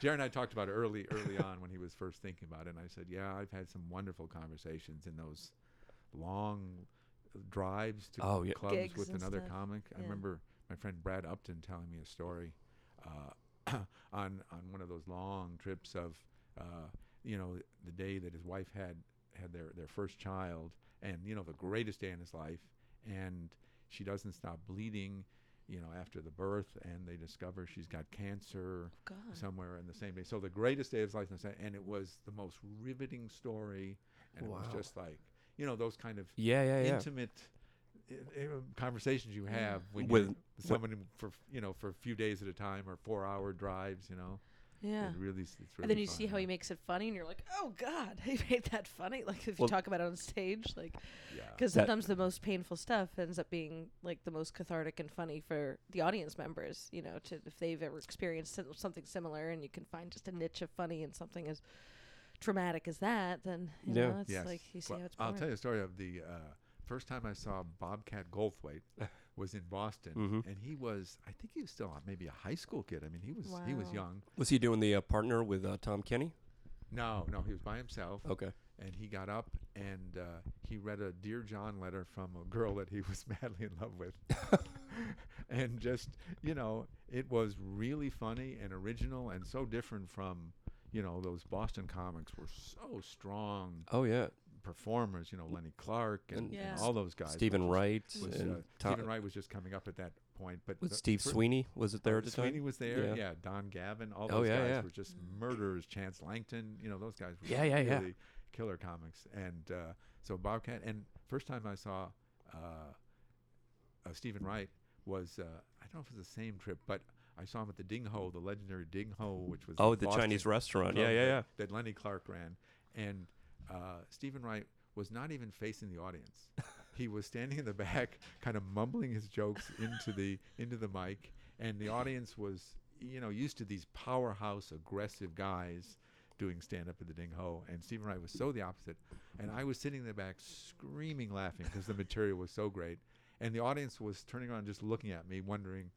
C: Jerry and I talked about it early, early on when he was first thinking about it, and I said, "Yeah, I've had some wonderful conversations in those long drives to
A: Oh, yeah.
C: clubs
D: Gigs
C: with another
D: stuff.
C: comic." I remember my friend Brad Upton telling me a story uh, [COUGHS] on on one of those long trips of, uh, you know, the day that his wife had had their their first child, and you know, the greatest day in his life, and she doesn't stop bleeding. You know, after the birth, and they discover she's got cancer
D: God.
C: somewhere in the same day. So the greatest day of his life, in the sa- and it was the most riveting story, and it was just like you know those kind of
A: Yeah, yeah, yeah.
C: intimate i- i- conversations you have when
A: With-
C: you're with someone for you know for a few days at a time or four hour drives. You know,
D: Yeah.
C: it really, it's really
D: and then you
C: fun,
D: see how
C: yeah.
D: he makes it funny, and you're like, "Oh God, [LAUGHS] he made that funny!" Like if you talk about it on stage, like
C: yeah.
D: because
A: That-
D: sometimes the most painful stuff ends up being like the most cathartic and funny for the audience members. You know, to if they've ever experienced sim- something similar, and you can find just a niche of funny in something as traumatic as that, then you
A: Yeah.
D: know, it's
C: Yes.
D: like you see
C: Well,
D: how it's.
C: I'll tell you a story of the uh, first time I saw Bobcat Goldthwait [LAUGHS] was in Boston,
A: Mhm.
C: and he was I think he was still maybe a high school kid. I mean, he was he was young.
A: Was he doing the uh, partner with uh, Tom Kenny?
C: No, no, he was by himself.
A: Okay.
C: and he got up and uh, he read a Dear John letter from a girl that he was [LAUGHS] madly in love with. [LAUGHS] and just, you know, it was really funny and original and so different from, you know, those Boston comics were so strong
A: Oh yeah,
C: performers, you know, Lenny Clark and,
A: And-
C: and all those guys. Steven
A: Wright
C: was,
A: and
C: uh,
A: Tom,
C: Steven Wright was just coming up at that point, but
A: was
C: the
A: Steve
C: fir-
A: Sweeney was it there
C: Oh,
A: at the
C: Sweeney
A: time?
C: was there.
A: Yeah.
C: Yeah. Don Gavin. All
A: Oh,
C: those
A: yeah,
C: guys
A: yeah.
C: were just murderers. Chance Langton. You know, those guys were
A: Yeah, yeah, yeah.
C: killer comics. And uh, so Bobcat. And first time I saw uh, uh, Steven Wright was uh, I don't know if it was the same trip, but I saw him at the Ding Ho, the legendary Ding Ho, which was
A: Oh, the Chinese restaurant.
C: club
A: Yeah, yeah,
C: that,
A: yeah.
C: That Lenny Clark ran, and uh, Steven Wright was not even facing the audience. [LAUGHS] he was standing in the back, kind of mumbling his jokes into the into the mic, and the audience was, you know, used to these powerhouse, aggressive guys doing stand up at the Ding Ho, and Steven Wright was so the opposite. And I was sitting in the back screaming, laughing because the material was so great, and the audience was turning around, just looking at me, wondering.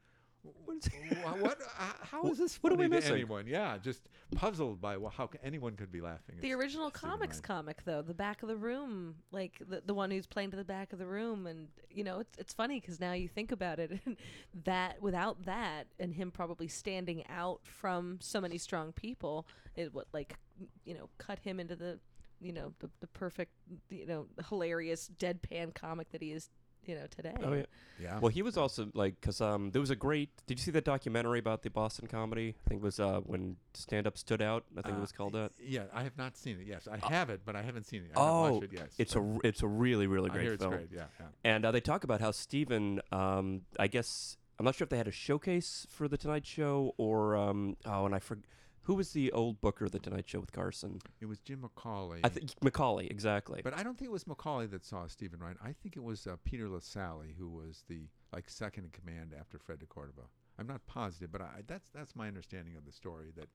A: What is-
C: what? uh, How is this
A: What are
C: funny
A: we
C: to
A: missing?"
C: anyone? Yeah, just puzzled by how anyone could be laughing.
D: The
C: It's
D: original
C: Steven
D: comics
C: Wright.
D: comic though, the back of the room, like the the one who's playing to the back of the room, and you know it's it's funny because now you think about it, [LAUGHS] and that without that and him probably standing out from so many strong people, it would like you know cut him into the you know the the perfect you know hilarious deadpan comic that he is you know today.
A: Oh yeah.
C: Yeah.
A: Well, he was also like, cause um, there was a great. Did you see that documentary about the Boston comedy? I think it was uh when stand up stood out. I think it
C: Uh,
A: was called that.
C: Yeah, I have not seen it. Yes, I have it, but I haven't seen it. I haven't
A: Oh,
C: watched it. Yes,
A: It's a r- it's a really really
C: I
A: great
C: hear it's
A: film.
C: great. Yeah, yeah.
A: And uh, they talk about how Steven, um, I guess I'm not sure if they had a showcase for the Tonight Show or um, oh, and I forgot who was the old booker of the Tonight Show with Carson.
C: It was Jim McCawley.
A: I think McCawley, exactly.
C: but I don't think it was McCawley that saw Steven Wright. I think it was uh, Peter Lassally who was the like second in command after Fred de Cordova. I'm not positive, but I, that's that's my understanding of the story that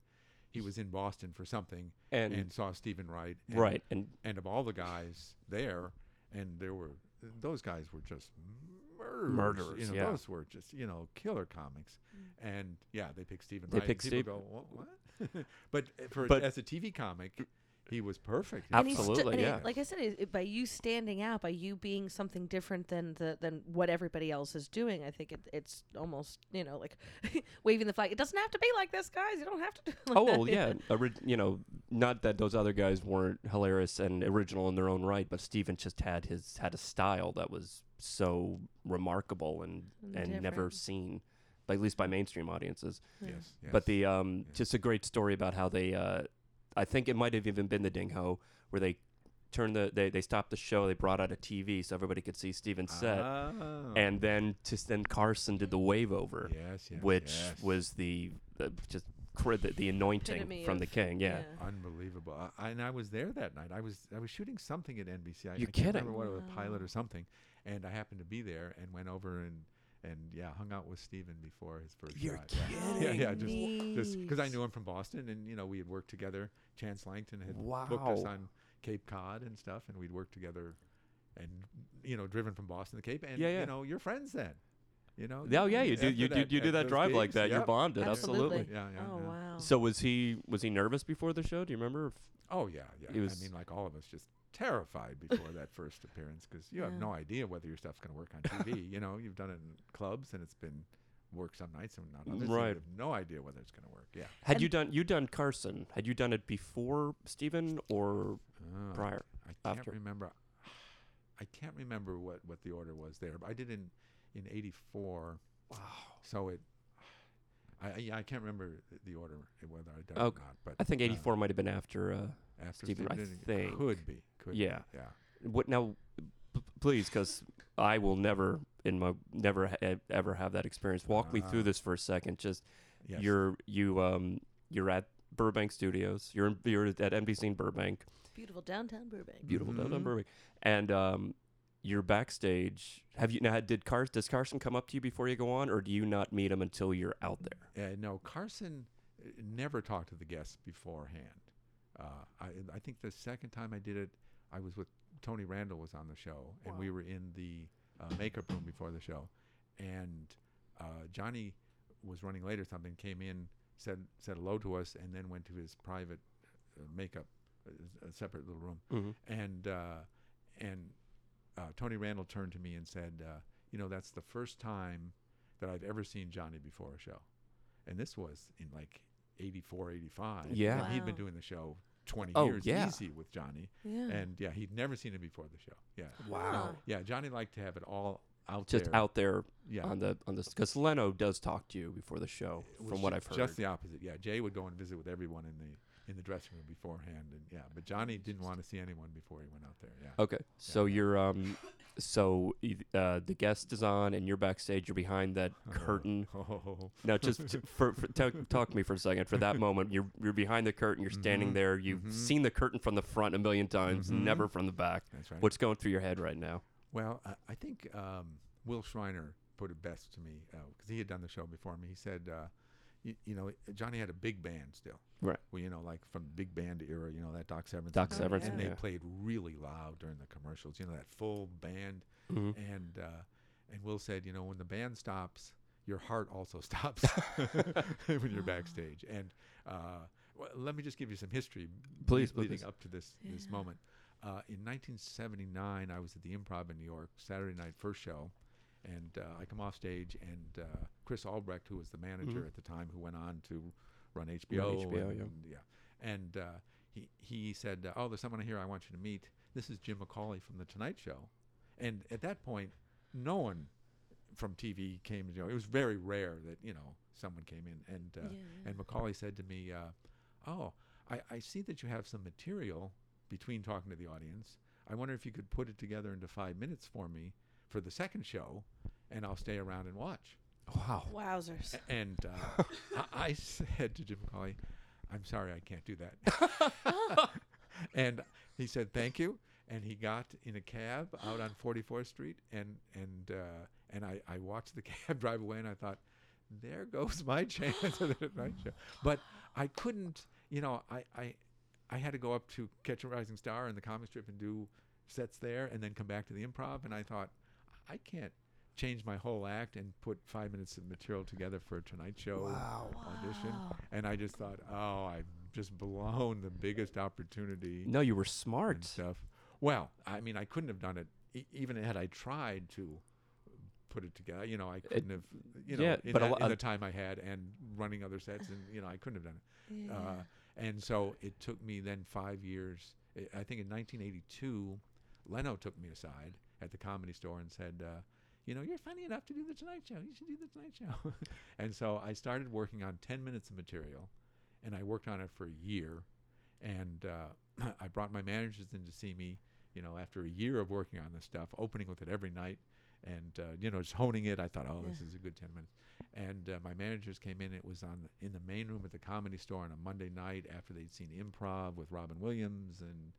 C: he was in Boston for something
A: and,
C: and, saw Steven Wright. And,
A: right, and
C: And of all the guys there, and there were those guys were just murderers.
A: Murderers,
C: You know,
A: yeah.
C: those were just you know killer comics. And yeah, they picked Steven
A: They
C: Wright.
A: picked
C: People
A: Steve-
C: go, what? what? [LAUGHS] but uh, for
A: But-
C: as a TV comic, he was perfect.
D: And he's sti-
A: Absolutely,
D: and it-
A: yeah.
D: like I said, it, it- by you standing out, by you being something different than the than what everybody else is doing, I think it, it's almost you know like [LAUGHS] waving the flag. It doesn't have to be like this, guys. You don't have to. Do like
A: oh well, yeah, ori- you know, not that those other guys weren't hilarious and original in their own right, but Steven just had his had a style that was so remarkable and
D: And
A: and never seen, by, at least by mainstream audiences.
C: Yes, yes.
A: But the um,
C: Yeah.
A: just a great story about how they, uh, I think it might have even been the Ding Ho where they turned the they, they stopped the show, they brought out a TV so everybody could see Steven's set,
C: Oh.
A: and then just then Carson did the wave over,
C: yes, yes,
A: which
C: yes.
A: was the, the just the, the anointing
D: Epitome
A: from the king. Yeah.
C: unbelievable. I, and I was there that night. I was I was shooting something at NBC. I,
A: You're
C: I can't
A: kidding.
C: remember what it was, a pilot or something, and I happened to be there and went over and and yeah, hung out with Steven before his 1st
A: You're
C: shot. Yeah.
A: kidding.
C: Yeah, yeah, just just because I knew him from Boston, and you know we had worked together. Chance Langton had booked us on Cape Cod and stuff, and we'd worked together, and you know driven from Boston to Cape, and
A: Yeah, yeah.
C: you know you're friends then. You know.
A: Oh yeah, you do
C: after
A: you do you do that
C: those
A: drive like
C: gigs,
A: that. You're
C: yep.
A: bonded, absolutely.
C: Yeah, yeah.
D: oh
C: yeah.
D: wow.
A: So was he was he nervous before the show? Do you remember? If,
C: Oh yeah, yeah.
A: He was-
C: I mean, like all of us, just terrified before that first appearance because you have no idea whether your stuff's going to work on TV. [LAUGHS] you know, you've done it in clubs and it's been worked some nights and not others. so
A: Right.
C: You have no idea whether it's going to work. Yeah.
A: had
D: And-
A: you done you done Carson? Had you done it before Steven or
C: Oh,
A: prior?
C: I can't
A: after?
C: remember. I can't remember what what the order was there, but I did in in '84.
A: Wow.
C: So it. I, I yeah, I can't remember the order uh, whether I did it
A: Oh,
C: or not, but
A: I think
C: uh,
A: 84 might have been after. Uh,
C: after
A: Steven, I
C: did
A: think.
C: could be, could
A: Yeah.
C: be, yeah.
A: what now? P- please, because I will never in my never ha- ever have that experience. Walk me through
C: Ah.
A: this for a second. Just
C: Yes.
A: you're you um you're at Burbank Studios. You're in, you're at NBC in Burbank.
D: Beautiful downtown Burbank.
A: beautiful downtown
C: Mhm.
A: Burbank, and um, you're backstage. Have you now? Did Car- does Carson come up to you before you go on, or do you not meet him until you're out there?
C: Uh, no, Carson uh, never talked to the guests beforehand. Uh, I, I think the second time I did it, I was with Tony Randall was on the show, and we were in the uh, makeup room before the show, and uh, Johnny was running late or something. Came in, said said hello to us, and then went to his private uh, makeup a, a separate little room,
A: Mhm.
C: and uh, and uh, Tony Randall turned to me and said, uh, "You know, that's the first time that I've ever seen Johnny before a show, and this was in like '84, '85.
A: Yeah.
C: and he'd been doing the show 20
A: Oh,
C: years
A: yeah.
C: easy with Johnny,
D: Yeah.
C: and yeah, he'd never seen him before the show. Yeah,
A: Wow.
C: yeah, Johnny liked to have it all out
A: Just
C: there.
A: out there
C: yeah,
A: on the on this because Leno does talk to you before the show, from what I've heard.
C: Just the opposite. Yeah, Jay would go and visit with everyone in the in the dressing room beforehand, and yeah, but Johnny didn't want to see anyone before he went out there. Yeah.
A: Okay, so you're um, so uh, the guest is on, and you're backstage. You're behind that curtain. [LAUGHS]
C: Oh,
A: Now, just to, [LAUGHS] for, for talk, talk to me for a second. For that [LAUGHS] moment, you're you're behind the curtain. You're standing
C: Mhm,
A: there. You've
C: mhm.
A: seen the curtain from the front a million times,
C: Mhm.
A: never from the back.
C: that's right.
A: What's going through your head right now?
C: Well, I, I think um, Will Shriner put it best to me because he had done the show before me. He said, uh, you, you know, Johnny had a big band still.
A: Right.
C: Well, you know, like from big band era, you know, that Doc Severinsen.
A: Doc
C: band,
A: Severinsen,
C: And they played really loud during the commercials, you know, that full band.
A: Mhm.
C: And uh, and Will said, you know, when the band stops, your heart also [LAUGHS] stops [LAUGHS] when you're backstage. And uh, well, let me just give you some history
A: Please,
C: leading
A: please.
C: up to this this moment. Uh, in 1979, I was at the Improv in New York, Saturday night first show, and uh, I come off stage, and uh, Chris Albrecht, who was the manager
A: Mhm.
C: at the time, who went on to run HBO,
A: HBO,
C: and,
A: yeah.
C: and, yeah, and uh, he he said, "Oh, there's someone here I want you to meet. This is Jim McCawley from the Tonight Show," and at that point, no one from TV came. You know, it was very rare that you know someone came in, and uh,
D: Yeah.
C: and McCawley said to me, uh, "Oh, I, I see that you have some material between talking to the audience. I wonder if you could put it together into five minutes for me for the second show, and I'll stay around and watch."
A: Wow.
D: Wowzers.
C: A- And uh, [LAUGHS] I, I said to Jim McCawley, "I'm sorry, I can't do that." [LAUGHS] and he said, "Thank you." And he got in a cab out on 44th Street, and and uh, and I, I watched the [LAUGHS] cab drive away, and I thought, "There goes my chance at the night show." But I couldn't, you know, I, I I had to go up to Catch a Rising Star and the comic strip and do sets there, and then come back to the improv, and I thought, I can't change my whole act and put five minutes of material together for a Tonight Show audition.
D: Wow.
C: And I just thought, oh, I've just blown the biggest opportunity
A: No, you were
C: and
A: smart.
C: stuff. Well, I mean, I couldn't have done it e- even had I tried to put it together. You know, I couldn't have. You know,
A: yeah,
C: in,
A: but a
C: that-
A: lo-
C: in the time I had and running other sets, and you know, I couldn't have done it.
D: Yeah.
C: Uh, and so it took me then five years. I I think in 1982, Leno took me aside at the comedy store and said, uh, "You know, you're funny enough to do the Tonight Show. You should do the Tonight Show." [LAUGHS] and so I started working on 10 minutes of material, and I worked on it for a year. And uh, [CLEARS THROAT] I brought my managers in to see me. You know, after a year of working on this stuff, opening with it every night, and uh, you know, just honing it. I thought, oh, this is a good 10 minutes. And uh, my managers came in. It was on the, in the main room at the comedy store on a Monday night after they'd seen improv with Robin Williams and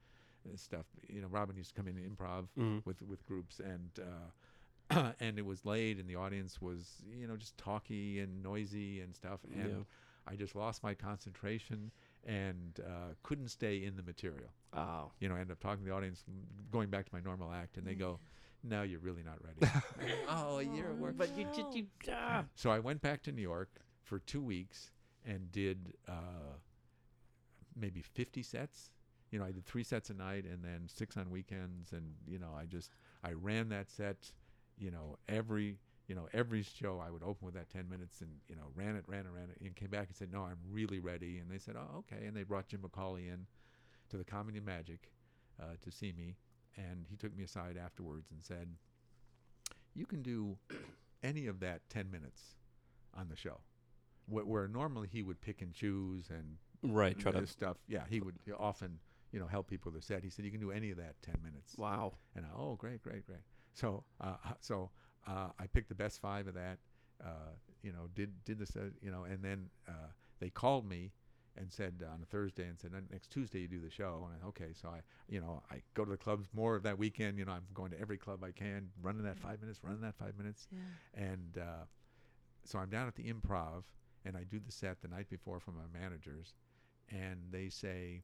C: stuff. You know, Robin used to come in and improv
A: Mhm.
C: with with groups, and uh, [CLEARS THROAT] and it was late, and the audience was you know just talky and noisy and stuff, and
A: Yeah.
C: I just lost my concentration and uh, couldn't stay in the material.
A: Oh.
C: You know, I ended up talking to the audience, going back to my normal act, and they go, "No, you're really not ready." [LAUGHS] [LAUGHS] Oh, a year of work.
A: But you did you. [LAUGHS] Ah.
C: So I went back to New York for two weeks and did uh, maybe 50 sets. You know, I did three sets a night and then six on weekends. And, you know, I just, I ran that set, you know, every, you know, every show I would open with that 10 minutes and, you know, ran it, ran it, ran it, and came back and said, no, I'm really ready. And they said, oh, okay. And they brought Jim McCawley in to the Comedy and Magic uh, to see me. And he took me aside afterwards and said, you can do [CLEARS THROAT] any of that 10 minutes on the show. Where, where normally he would pick and choose and
A: Right. Try to.
C: this stuff. Yeah, he would often, you know, help people with the set. He said, you can do any of that 10 minutes.
A: Wow.
C: And I, oh, great, great, great. So, uh, so uh, I picked the best five of that. Uh, you know, did did this, uh, you know, and then uh, they called me and said on a Thursday and said next Tuesday you do the show. And I, okay, so I, you know, I go to the clubs more of that weekend. You know, I'm going to every club I can, running that five minutes, running that five minutes,
D: Yeah.
C: and uh, so I'm down at the Improv and I do the set the night before for my managers, and they say.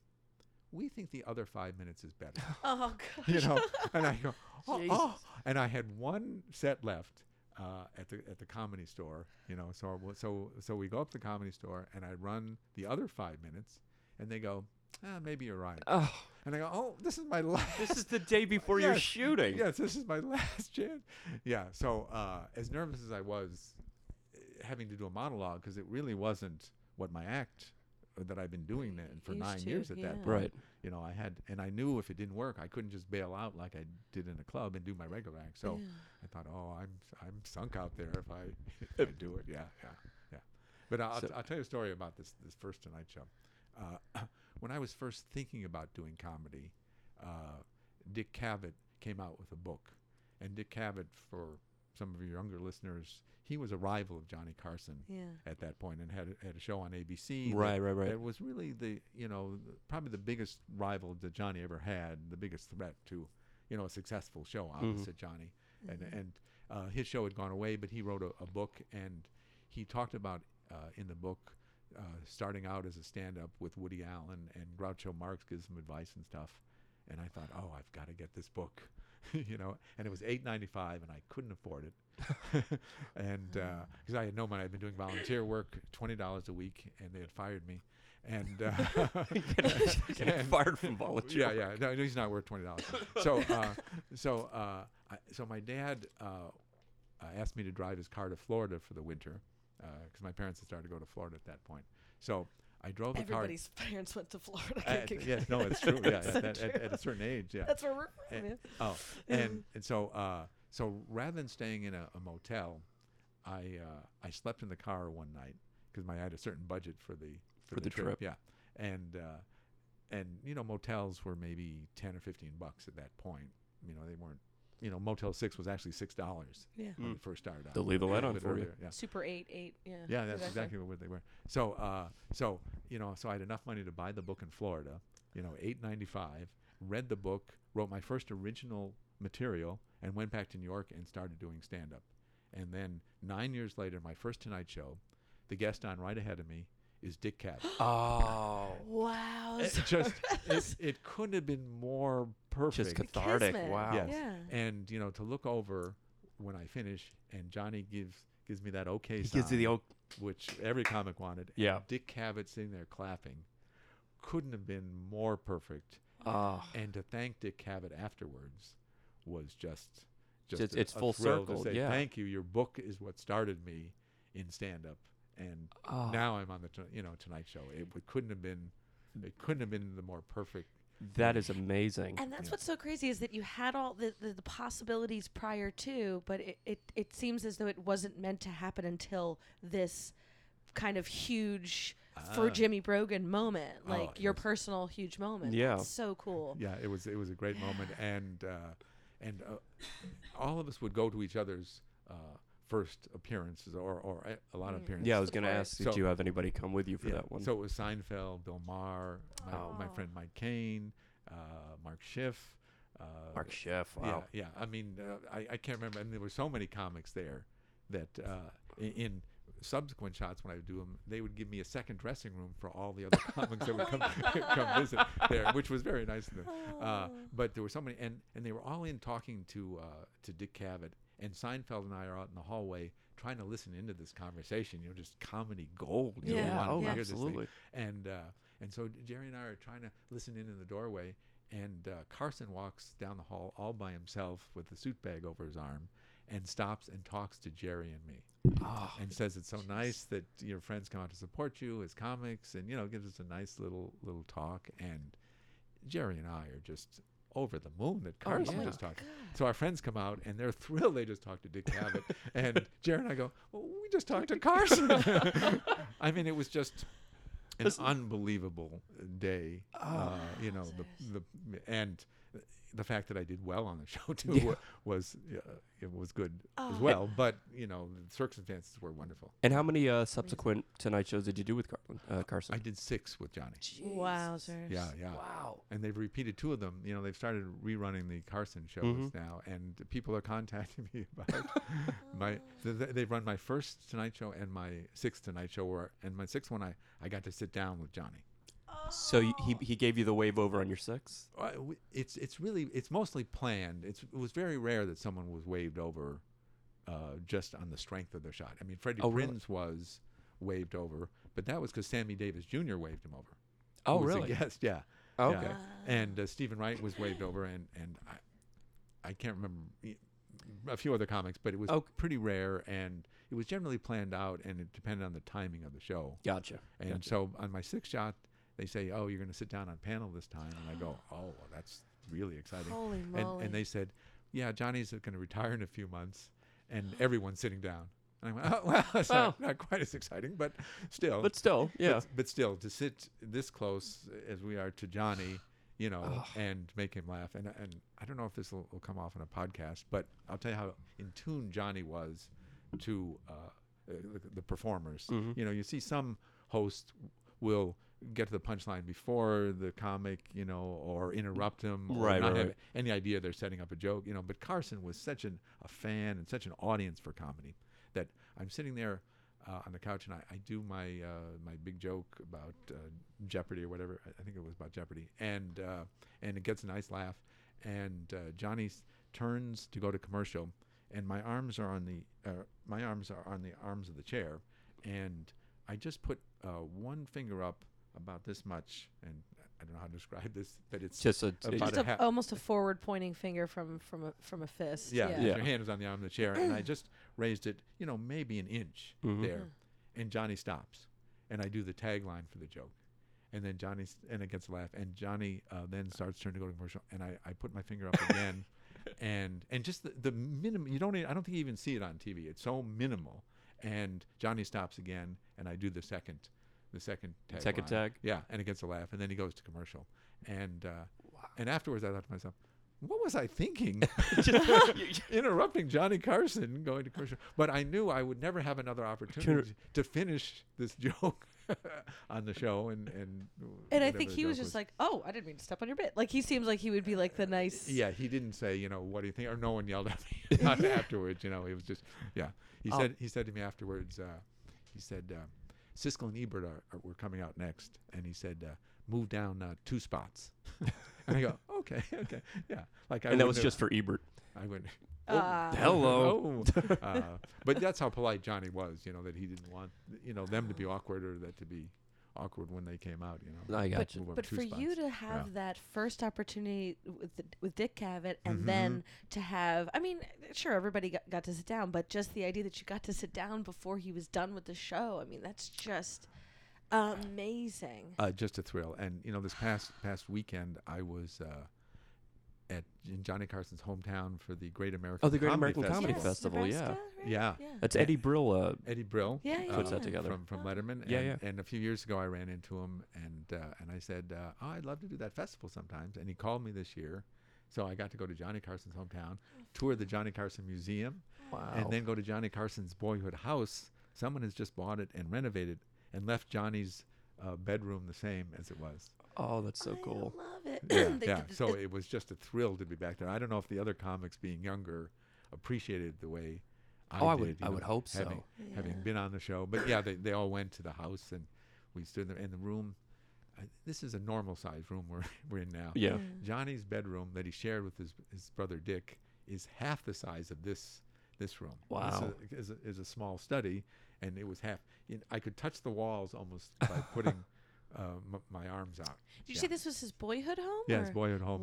C: We think the other five minutes is better [LAUGHS]
D: Oh god. [LAUGHS]
C: you know, and I go, oh, oh. and I had one set left uh, at the at the comedy store, you know. So so so we go up to the comedy store, and I run the other five minutes, and they go, ah, maybe you're right.
A: Oh,
C: And I go, oh, this is my [LAUGHS] last.
A: this is the day before you're shooting.
C: Yes, this is my last chance. Yeah. So uh, as nervous as I was, eh, having to do a monologue because it really wasn't what my act that I've been doing then for
D: Used
C: nine
D: to,
C: years at that point.
A: Right.
C: You know, I had, and I knew if it didn't work, I couldn't just bail out like I did in a club and do my regular act. So
D: Yeah.
C: I thought, oh, I'm I'm sunk out there if I [LAUGHS] if I do it. Yeah, yeah, yeah. But I'll,
A: So-
C: I'll tell you a story about this this first Tonight Show. Uh, [CLEARS THROAT] when I was first thinking about doing comedy, uh, Dick Cavett came out with a book, and Dick Cavett, for some of your younger listeners, he was a rival of Johnny Carson
D: Yeah.
C: at that point and had a, had a show on ABC. that-
A: Right, right, right.
C: That was really the you know probably the biggest rival that Johnny ever had, the biggest threat to you know a successful show opposite Johnny. And and uh, his show had gone away, but he wrote a, a book and he talked about uh, in the book uh, starting out as a stand-up with Woody Allen and Groucho Marx gives him advice and stuff. And I thought, oh, I've got to get this book, [LAUGHS] you know. And it was eight ninety-five, and I couldn't afford it. [LAUGHS] [LAUGHS] and because I had no money, I'd been doing volunteer work, twenty dollars a week, and they had fired me. And uh,
A: Getting fired from volunteer.
C: yeah, yeah. No, he's not worth twenty dollars. So, uh, so, uh, I, so my dad uh, uh, asked me to drive his car to Florida for the winter because my parents had started to go to Florida at that point. So I drove the car.
D: Everybody's [LAUGHS] parents went to Florida.
C: Uh,
D: kicking-
C: yes, no, it's true. Yeah, [LAUGHS] at,
D: so
C: at,
D: true.
C: at a certain age, yeah.
D: That's where we're from.
C: And-
D: yeah.
C: Oh, [LAUGHS] and and so uh, so rather than staying in a, a motel, I uh, I slept in the car one night because I had a certain budget for the
A: For the trip.
C: Yeah, and uh, and you know motels were maybe ten or fifteen bucks at that point. You know they weren't. You know Motel Six was actually six dollars
D: Yeah.
C: when
A: Mm.
C: we first started out.
A: They'll leave the light on
C: bit
A: for you.
C: Yeah.
D: Super eight, eight. Yeah.
C: Yeah, that's exactly what they were. So, uh, so you know, so I had enough money to buy the book in Florida. You know, eight ninety five. Read the book, wrote my first original material, and went back to New York and started doing stand up. And then nine years later, my first Tonight Show, the guest on right ahead of me is Dick Cavett. [GASPS]
A: Oh,
D: Wow.
C: it just it, it couldn't have been more perfect.
A: just cathartic.
D: Kismet.
A: Wow.
C: Yes.
D: Yeah.
C: and you know, to look over when I finish, and Johnny gives gives me that okay
A: He
C: sign
A: gives you the old.
C: which every comic wanted. and
A: Yeah.
C: Dick Cavett sitting there clapping couldn't have been more perfect.
A: Oh,
C: And to thank Dick Cavett afterwards was just just
A: It's-
C: a-
A: it's
C: a
A: full circle,
C: To say,
A: yeah.
C: Thank you. Your book is what started me in stand up, and
A: oh.
C: now I'm on the you know Tonight Show. It, w- couldn't have been it couldn't have been the more perfect.
A: that is amazing.
D: And that's
C: Yeah.
D: what's so crazy is that you had all the, the, the possibilities prior to, but it, it, it seems as though it wasn't meant to happen until this kind of huge for
C: Ah.
D: Jimmy Brogan moment,
C: Oh,
D: like
C: it
D: your
C: was-
D: personal huge moment.
A: Yeah.
D: That's so cool.
C: Yeah, it was it was a great moment, and uh, and uh, all of us would go to each other's uh, first appearances or or a- a lot of
D: Mm.
C: appearances.
A: yeah, I was gonna
D: Support.
A: ask,
C: So-
A: did you have anybody come with you for
C: Yeah,
A: that one?
C: So it was Seinfeld, Bill Maher, my, my
D: Oh.
C: friend Mike Kane, uh, Mark Schiff. Uh,
A: Mark Schiff. Wow.
C: Yeah, yeah. I mean, uh, I, I can't remember. And there were so many comics there that uh, in, in subsequent shots when I would do them, they would give me a second dressing room for all the other comics that would come [LAUGHS] come visit there, which was very nice of them. Uh, but there were so many, and, and they were all in talking to uh, to Dick Cavett, and Seinfeld and I are out in the hallway trying to listen into this conversation. You know, just comedy gold. You
D: Yeah,
C: wanted
A: oh,
C: to hear this thing.
A: absolutely.
C: And uh, and so Jerry and I are trying to listen in in the doorway, and uh, Carson walks down the hall all by himself with the suit bag over his arm, and stops and talks to Jerry and me,
A: Oh,
C: and says it's so nice that your friends come out to support you as comics, and you know gives us a nice little little talk. And Jerry and I are just over the moon that
A: Oh,
C: Carson
A: yeah.
C: just talked. So our friends come out and they're thrilled. They just talked to Dick Cavett, and [LAUGHS] Jerry and I go, well, "We just talked to Carson." [LAUGHS] I mean, it was just an
A: This-
C: unbelievable day.
A: Oh,
C: uh, you know, the the and the fact that I did well on the [LAUGHS] show too
A: Yeah.
C: was uh, it was good as
D: Oh.
C: well. But you know, the circumstances were wonderful.
A: and how many uh, subsequent Tonight shows did you do with Carlin, uh, Carson?
C: I did six with Johnny.
D: Wowzers.
C: Yeah, yeah.
A: Wow.
C: and they've repeated two of them. You know, they've started rerunning the Carson shows
A: Mhm.
C: now, and people are contacting [LAUGHS] me about [LAUGHS] my. th- th- they've run my first Tonight Show and my sixth Tonight Show, where and my sixth one I I got to sit down with Johnny.
A: So he he gave you the wave over on your six?
C: Uh, It's it's really it's mostly planned. It's it was very rare that someone was waved over, uh, just on the strength of their shot. I mean, Freddie
A: Oh, really?
C: Prinze was waved over, but that was because Sammy Davis Jr. waved him over.
A: Oh, really?
C: Yes, yeah.
A: Oh,
C: Yeah.
A: okay.
C: And uh, Steven Wright was waved over, and and I, I can't remember a few other comics, but it was
A: Oh.
C: pretty rare, and it was generally planned out, and it depended on the timing of the show.
A: Gotcha.
C: And
A: gotcha.
C: so on my sixth shot, they say, "Oh, you're going to sit down on panel this time," and I go, [SIGHS] "Oh, well, that's really exciting."
D: Holy
C: and,
D: moly!
C: and they said, "Yeah, Johnny's going to retire in a few months," and everyone's sitting down. And I went, "Oh, [LAUGHS] well, that's
A: Well.
C: not, not quite as exciting, but still."
A: but still, yeah.
C: but, but still, to sit this close as we are to Johnny, you know,
A: Ugh. [SIGHS]
C: and make him laugh, and and I don't know if this will, will come off on a podcast, but I'll tell you how in tune Johnny was to uh, the, the performers.
A: Mhm.
C: You know, you see some hosts will get to the punchline before the comic, you know, or interrupt him, or
A: Right,
C: not
A: right,
C: have
A: right.
C: any idea they're setting up a joke, you know. But Carson was such an, a fan and such an audience for comedy that I'm sitting there uh, on the couch and I, I do my uh, my big joke about uh, Jeopardy or whatever. I, I think it was about Jeopardy, and uh, and it gets a nice laugh. And uh, Johnny s- turns to go to commercial, and my arms are on the uh, my arms are on the arms of the chair, and I just put uh, one finger up about this much, and I don't know how to describe this, but it's
A: Just a,
C: about
D: just
C: a
D: a,
C: ha-
D: almost a forward pointing finger from from a from a fist.
C: yeah,
D: yeah.
A: Yeah.
C: your hand is on the arm of the chair, and I just [CLEARS THROAT] raised it, you know, maybe an inch
A: Mhm.
C: there, and Johnny stops, and I do the tagline for the joke, and then Johnny s- and it gets a laugh, and Johnny uh, then starts turning to go to commercial, and I, I put my finger up again, [LAUGHS] and and just the, the minimum you don't I don't think you even see it on TV. It's so minimal, and Johnny stops again, and I do the second, the second tag.
A: Second tag?
C: Yeah, and it gets a laugh, and then he goes to commercial, and uh, and afterwards I thought to myself. What was I thinking? [LAUGHS] [LAUGHS] [LAUGHS] Interrupting Johnny Carson going to commercial. But I knew I would never have another opportunity to finish this joke on the show and and
D: And I think he was
C: joke
D: just like, "Oh, I didn't mean to step on your bit." Like he seems like he would be like the nice.
C: yeah he didn't say you know what do you think or no one yelled at me not afterwards you know it was just yeah he
A: Oh.
C: said he said to me afterwards uh, he said uh, Siskel and Ebert are, are were coming out next and he said uh, move down uh, two spots [LAUGHS] and I go [LAUGHS] okay okay yeah like I
A: and that was
C: have-
A: just for Ebert.
C: I went [LAUGHS]
D: Uh,
A: Hello.
C: Oh. uh, but that's how polite Johnny was, you know, that he didn't want, you know, them to be awkward or that to be awkward when they came out, you know.
A: I got
D: but
A: you.
D: But
C: two
D: for you to have that first opportunity with the, with Dick Cavett and
C: Mhm.
D: then to have I mean sure everybody got, got to sit down but just the idea that you got to sit down before he was done with the show I mean that's just amazing
C: Uh, just a thrill. And, you know, this past past weekend, I was uh, at in Johnny Carson's hometown for the Great American
A: Oh, the Great
C: Comedy
A: American
C: Festival.
A: Comedy
D: Yes,
A: Festival, yeah.
D: Nebraska, right?
C: Yeah.
D: yeah
A: That's Eddie Brill. Uh,
C: Eddie Brill
D: Yeah, yeah,
A: Puts that
C: uh,
A: together.
C: from from Letterman.
A: Yeah,
C: and,
A: yeah.
C: And a few years ago, I ran into him, and uh, and I said, uh, "Oh, I'd love to do that festival sometimes." And he called me this year, so I got to go to Johnny Carson's hometown, tour the Johnny Carson Museum,
A: wow.
C: and then go to Johnny Carson's boyhood house. Someone has just bought it and renovated and left Johnny's uh, bedroom the same as it was.
A: Oh, that's so
D: I
A: cool.
D: love it
C: Yeah, [CLEARS THROAT]
D: They
C: yeah. So
D: it-
C: it was just a thrill to be back there. I don't know if the other comics, being younger, appreciated the way I
A: Oh, I would- I
C: know,
A: would hope so.
C: having, Having been on the show, but yeah, they they all went to the house and we stood there in the room. I, this is a normal sized room we're [LAUGHS] we're in now.
A: Yeah.
C: Johnny's bedroom that he shared with his his brother Dick is half the size of this this room.
A: Wow.
C: This is a, is a small study, and it was half. You know, I could touch the walls almost by putting [LAUGHS] uh, m- my arms out.
D: did you
C: yeah.
D: say this was his boyhood home
C: Yeah, his boyhood home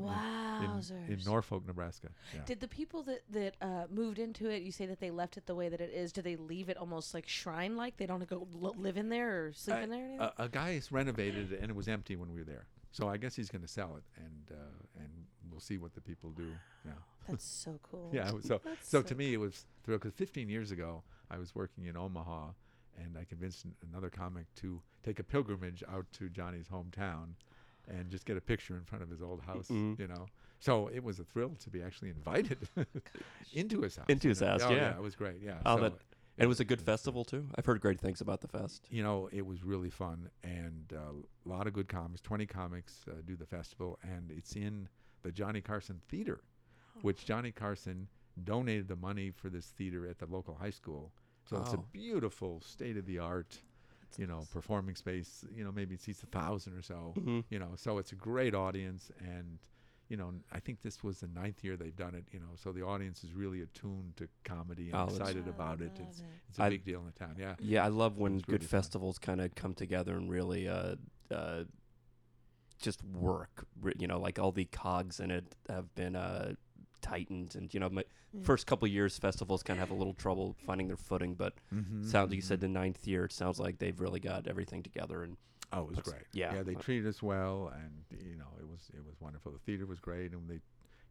C: in- in, in Norfolk, Nebraska. Yeah.
D: Did the people that that uh, moved into it? You say that they left it the way that it is. Do they leave it almost like shrine like? They don't go l- live in there or sleep
C: Uh,
D: in there? Or anything?
C: a, a guy's renovated it and it was empty when we were there. So I guess he's going to sell it, and uh, and we'll see what the people do. Yeah,
D: That's so [LAUGHS] cool.
C: yeah. So
D: That's
C: so to me it was thrilled because 15 years ago I was working in Omaha, and I convinced another comic to take a pilgrimage out to Johnny's hometown, and just get a picture in front of his old house.
A: Mhm.
C: You know, so it was a thrill to be actually invited [LAUGHS] into his house.
A: Into his
C: know.
A: house,
C: Oh,
A: yeah.
C: it was great. Yeah.
A: Oh,
C: so
A: that- And it was a good festival too. I've heard great things about the fest.
C: you know, it was really fun and a lot of good comics. Twenty comics uh, do the festival, and it's in the Johnny Carson Theater, which Johnny Carson donated the money for this theater at the local high school. So it's a beautiful, state of the art, you know, performing space. You know, maybe it seats a thousand or so.
A: hmm
C: You know, so it's a great audience, and you know, I think this was the ninth year they've done it. You know, so the audience is really attuned to comedy and
A: Oh,
C: excited about it. It's
D: it.
C: it's a
A: I-
C: big deal in the town. Yeah.
A: Yeah, I love when good
C: really
A: festivals kind of come together and really uh, uh, just work. You know, like all the cogs in it have been uh, tightened, and you know, my first couple years festivals kind of have a little trouble finding their footing, but
C: Mm-hmm,
A: sounds like you said the ninth year. It sounds like they've really got everything together, and
C: Oh, it was
A: That's-
C: great.
A: yeah.
C: yeah, they treated us well, and you know, it was it was wonderful. The theater was great, and they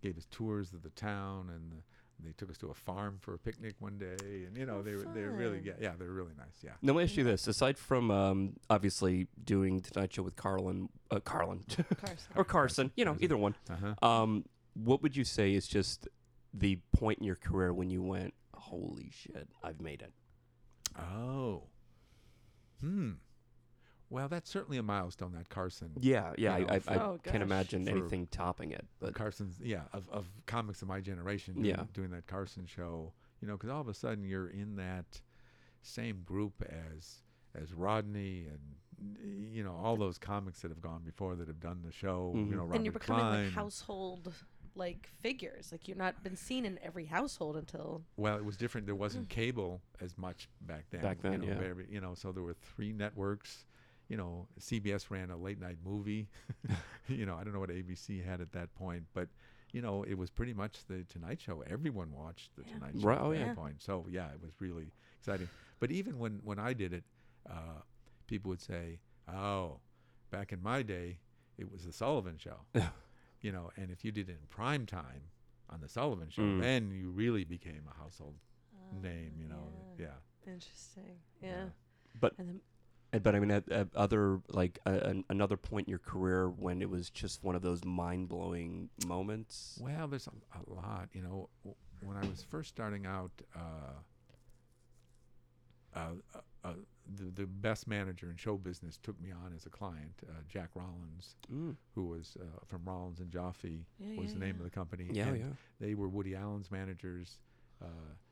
C: gave us tours of the town, and the, they took us to a farm for a picnic one day, and you know,
D: Oh,
C: they were they were really yeah, yeah, they were really nice. Yeah.
A: Now, let me ask you this: aside from um, obviously doing Tonight Show with Carlin, uh, Carlin
D: Carson. [LAUGHS]
A: or Carson, you know,
C: Carson.
A: either one,
C: Uh-huh.
A: um, what would you say is just the point in your career when you went, "Holy shit, I've made it"?
C: Oh. Hmm. Well, that's certainly a milestone. That Carson.
A: Yeah, yeah,
C: You know,
A: I, I,
C: for-
A: I
D: Oh,
A: can't imagine
C: For-
A: anything topping it. But
C: Carson's yeah of, of comics of my generation doing,
A: Yeah.
C: doing that Carson show you know because all of a sudden you're in that same group as as Rodney and you know all those comics that have gone before that have done the show
A: Mhm.
C: you know Robert
D: and you're becoming
C: Klein.
D: like household like figures. Like you're not been seen in every household until
C: well it was different there wasn't [CLEARS THROAT] cable as much back then
A: Back then,
C: you know,
A: yeah.
C: very- you know so there were three networks you know CBS ran a late night movie [LAUGHS] [LAUGHS] you know I don't know what ABC had at that point but you know it was pretty much the Tonight Show everyone watched the
D: Yeah.
C: Tonight Show
A: Right,
C: at
A: oh,
C: that
D: yeah.
C: point so yeah it was really exciting but even when when I did it uh, people would say oh back in my day it was the Sullivan Show
A: Yeah. [LAUGHS]
C: you know and if you did it in prime time on the Sullivan Show
A: Mm.
C: then you really became a household name you know
D: yeah.
C: yeah
D: Interesting.
C: Yeah.
D: Yeah.
A: But-
D: and then
A: Uh, But I mean, at, at other like uh, an, another point in your career when it was just one of those mind blowing moments.
C: Well, there's a, a lot. You know, when I was first starting out, uh, uh, uh, the, the best manager in show business took me on as a client, uh, Jack Rollins,
A: Mm.
C: who was uh, from Rollins and Joffe,
D: Yeah,
C: was
D: yeah,
C: the name
D: yeah.
C: of the company.
A: Yeah,
C: and
A: yeah.
C: They were Woody Allen's managers. Uh,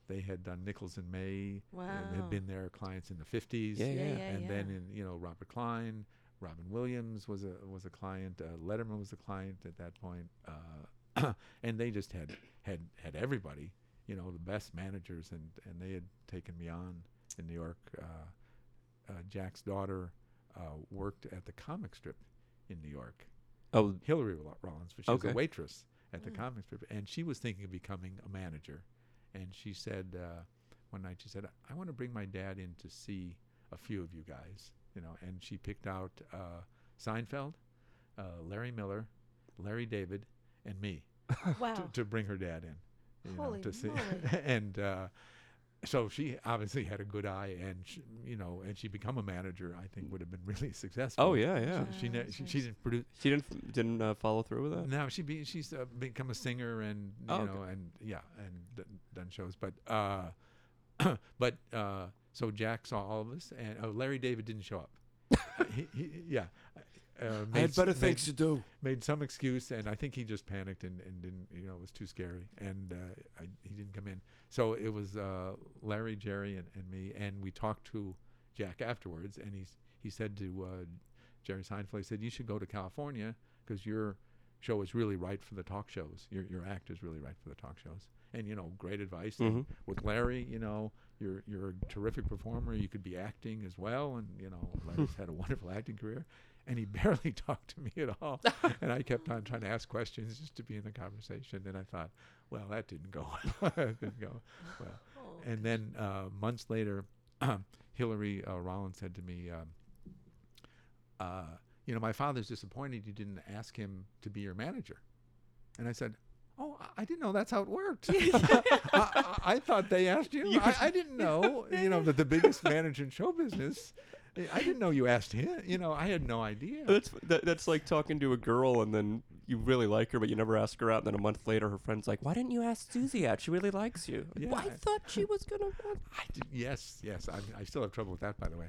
C: they had done Nichols and May. and
D: Wow.
C: had been their clients in the 50s.
A: Yeah,
D: Yeah,
A: yeah.
D: yeah,
C: and
D: yeah.
C: then in you know Robert Klein, Robin Williams was a was a client. Uh, Letterman was a client at that point, uh, [COUGHS] and they just had had had everybody, you know, the best managers, and and they had taken me on in New York. Uh, uh, Jack's daughter uh, worked at the comic strip in New York.
A: Oh,
C: Hillary Rollins, but she was a waitress at the
D: Mm.
C: comic strip, and she was thinking of becoming a manager. And she said uh, one night, she said, "I want to bring my dad in to see a few of you guys." You know, and she picked out uh, Seinfeld, uh, Larry Miller, Larry David, and me [LAUGHS]
D: wow.
C: to, to bring her dad in. You know,
D: Holy
C: to see, [LAUGHS] and uh, so she obviously had a good eye, and she, you know, and she become a manager. I think would have been really [LAUGHS] successful.
A: oh yeah, yeah.
C: She, she, ne- she, she didn't produce.
A: She didn't didn't uh, follow through with that.
C: No, she be she's uh, become a singer and you
A: Oh, okay.
C: know and yeah and d- done shows, but uh, [CLEARS THROAT] but uh, so Jack saw all of us and oh, Larry David didn't show up. [LAUGHS] He, he, yeah, uh, made s- made,
A: to do.
C: made some excuse and I think he just panicked and, and didn't you know it was too scary and uh, I, he didn't come in. So it was uh, Larry, Jerry, and, and me, and we talked to Jack afterwards, and he's he said to uh, Jerry Seinfeld, he said you should go to California because your show is really right for the talk shows. Your your act is really right for the talk shows, and you know great advice.
A: Mhm.
C: with Larry, you know you're you're a terrific performer. You could be acting as well, and you know Larry's had a [LAUGHS] wonderful acting career. And he [LAUGHS] barely talked to me at all, [LAUGHS] and I kept on trying to ask questions just to be in the conversation. And I thought, well, that didn't go [LAUGHS] well. didn't go well.
D: Oh,
C: And then uh, months later, [CLEARS THROAT] Hillary uh, Rollins said to me, um, uh, "You know, my father's disappointed you didn't ask him to be your manager." And I said, "Oh, I- didn't know that's how it worked. I, I, I thought they asked you. I, I didn't know. You know that the biggest manager in show business. I didn't know you asked him. You know, I had no idea."
A: That's that, that's like talking to a girl and then you really like her, but you never ask her out. And then a month later, her friend's like, "Why didn't you ask Susie out? She really likes you." Like, "Well, I
C: Yeah.
A: thought she was gonna. want-"
C: I did, yes, yes. I, I still have trouble with that, by the way.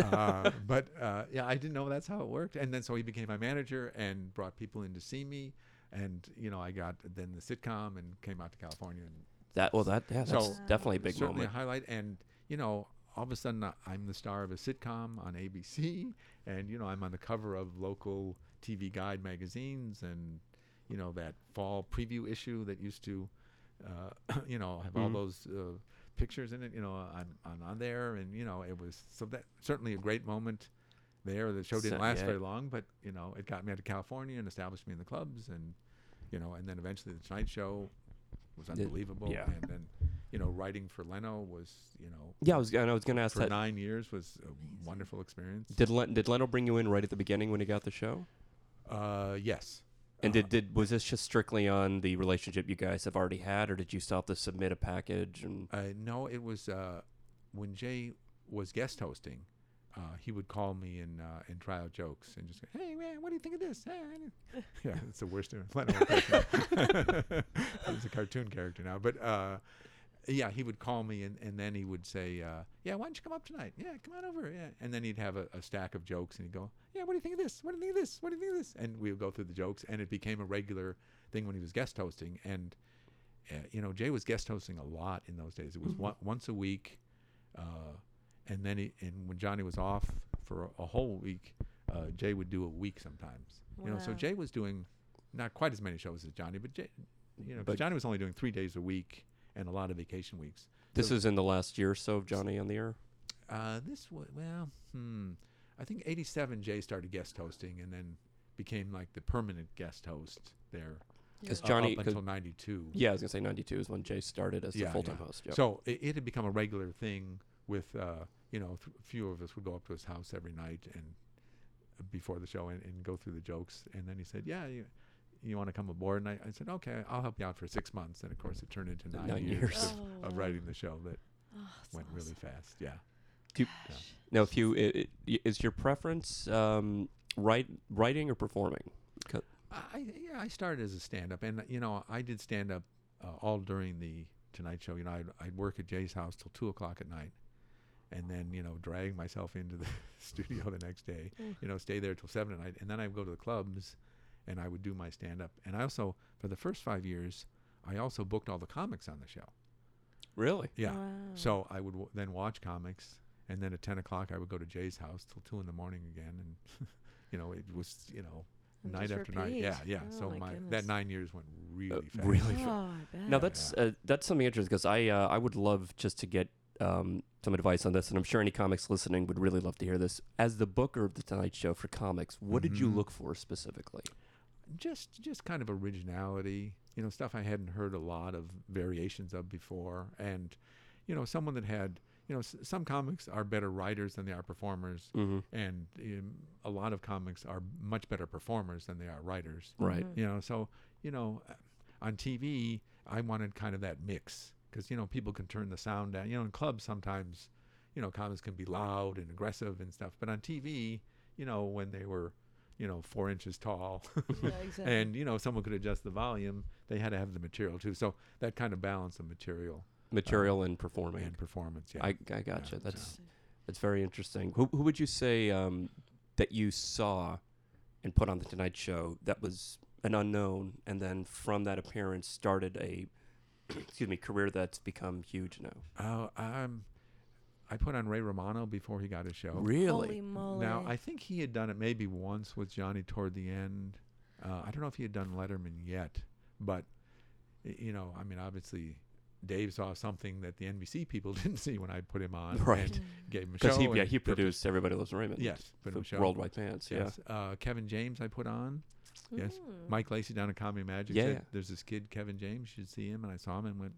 C: Uh, [LAUGHS] but uh, yeah, I didn't know that's how it worked. And then so he became my manager and brought people in to see me. And you know, I got then the sitcom and came out to California. And
A: That well, that yeah, that's
C: So-
A: definitely a big
C: certainly
A: moment.
C: a highlight. And you know, all of a sudden uh, I'm the star of a sitcom on ABC, and you know I'm on the cover of local TV guide magazines, and you know that fall preview issue that used to, uh, [CLEARS THROAT] you know, have all
A: Mhm.
C: those uh, pictures in it. You know, I'm, I'm on there, and you know it was so that certainly a great moment. there. The show didn't
A: So-
C: last
A: yeah.
C: very long, but you know, it got me out to California and established me in the clubs, and you know, and then eventually the Tonight Show was unbelievable,
A: yeah.
C: and then you know, writing for Leno was you know
A: Yeah, I was. And I was gonna ask
C: for
A: that.
C: nine years was a wonderful experience.
A: Did Len- did Leno bring you in right at the beginning when he got the show?
C: Uh, yes.
A: And
C: Uh,
A: did, did was this just strictly on the relationship you guys have already had, or did you still have to submit a package? And
C: Uh, no, it was uh, when Jay was guest hosting. Uh, he would call me and uh, and try out jokes and just go, "Hey man, what do you think of this?" [LAUGHS] Yeah, it's the worst. Leno. [LAUGHS] He's a cartoon character now, but uh, yeah, he would call me and, and then he would say, uh, "Yeah, why don't you come up tonight? Yeah, come on over." Yeah, and then he'd have a, a stack of jokes and he'd go, "Yeah, what do you think of this? What do you think of this? What do you think of this?" And we would go through the jokes, and it became a regular thing when he was guest hosting. And uh, you know, Jay was guest hosting a lot in those days. It was one, once a week, uh, and then he, and when Johnny was off for a, a whole week, uh, Jay would do a week sometimes. You know, so Jay was doing not quite as many shows as Johnny, but Jay, you know,
A: But-
C: Johnny was only doing three days a week and a lot of vacation weeks.
A: this
C: So-
A: is in the last year or so of Johnny on the air.
C: Uh, this was well, hmm. I think '87 Jay started guest hosting and then became like the permanent guest host there.
A: Because
C: uh,
A: Johnny,
C: up
A: 'cause-
C: until '92.
A: yeah, I was gonna say ninety two is when Jay started as the full time
C: yeah.
A: host. Yep.
C: So it, it had become a regular thing with, uh, you know, th- a few of us would go up to his house every night and uh, before the show and, and go through the jokes. And then he said, "Yeah, you, you want to come aboard?" And I, I said, "Okay, I'll help you out for six months." And of course, it turned into nine,
A: Nine
C: years,
A: years.
C: Of,
D: Oh,
C: of
D: wow.
C: writing the show that
D: Oh, that's
C: went really fast. Yeah.
A: now, if you i i y- is your preference um, write writing or performing?
C: I yeah, I started as a stand-up, and you know, I did stand-up uh, all during the Tonight Show. You know, I'd, I'd work at Jay's house till two o'clock at night, and then you know, drag myself into the [LAUGHS] studio the next day. You know, stay there till seven at night, and then I'd go to the clubs, and I would do my stand-up. And I also, for the first five years, I also booked all the comics on the show.
A: Really?
C: Yeah.
D: Wow.
C: So I would w- then watch comics, and then at ten o'clock I would go to Jay's house till two in the morning again, and [LAUGHS] you know, it was you know
D: And
C: night
D: just
C: after night. Yeah, yeah.
D: Oh
C: so
D: my
C: my, that nine years went really fast.
A: Uh, really
D: Oh, I.
A: Now that's uh, that's something interesting because I uh, I would love just to get um, some advice on this, and I'm sure any comics listening would really love to hear this. As the booker of the Tonight Show for comics, what did you
C: Mhm.
A: look for specifically?
C: Just just kind of originality, you know, stuff I hadn't heard a lot of variations of before, and you know, someone that had, you know, s- some comics are better writers than they are performers,
A: Mm-hmm.
C: and um, a lot of comics are much better performers than they are writers.
A: Right.
D: Mhm.
C: You know, so you know, uh, on TV, I wanted kind of that mix because you know people can turn the sound down. You know, in clubs sometimes, you know, comics can be loud and aggressive and stuff. But on TV, you know, when they were, you know, four inches tall, [LAUGHS]
D: Yeah, exactly.
C: and you know, someone could adjust the volume, they had to have the material too. So that kind of balance of material
A: Material and performing.
C: and performance. Yeah.
A: I I gotcha.
C: Yeah,
A: That's
C: so-
A: that's very interesting. Who who would you say um, that you saw and put on the Tonight Show that was an unknown, and then from that appearance started a [CLEARS THROAT] excuse me career that's become huge now?
C: Oh, um, I put on Ray Romano before he got his show. Really?
D: Holy moly.
C: Now I think he had done it maybe once with Johnny toward the end. Uh, I don't know if he had done Letterman yet, but you know, I mean, obviously, Dave saw something that the NBC people [LAUGHS] didn't see when I put him on,
A: Right.
C: And
D: Mm.
C: gave him a
A: Because
C: show.
A: he yeah he
C: did the-
A: produced Everybody Loves Raymond.
C: Yes, put him
A: for
C: a show.
A: Worldwide Pants.
C: Yes. Uh, Kevin James, I put on. yes.
D: Mm.
C: Mike Lacey down at Comedy Magic
A: Yeah.
C: said, "There's this kid, Kevin James. You should see him." And I saw him and went,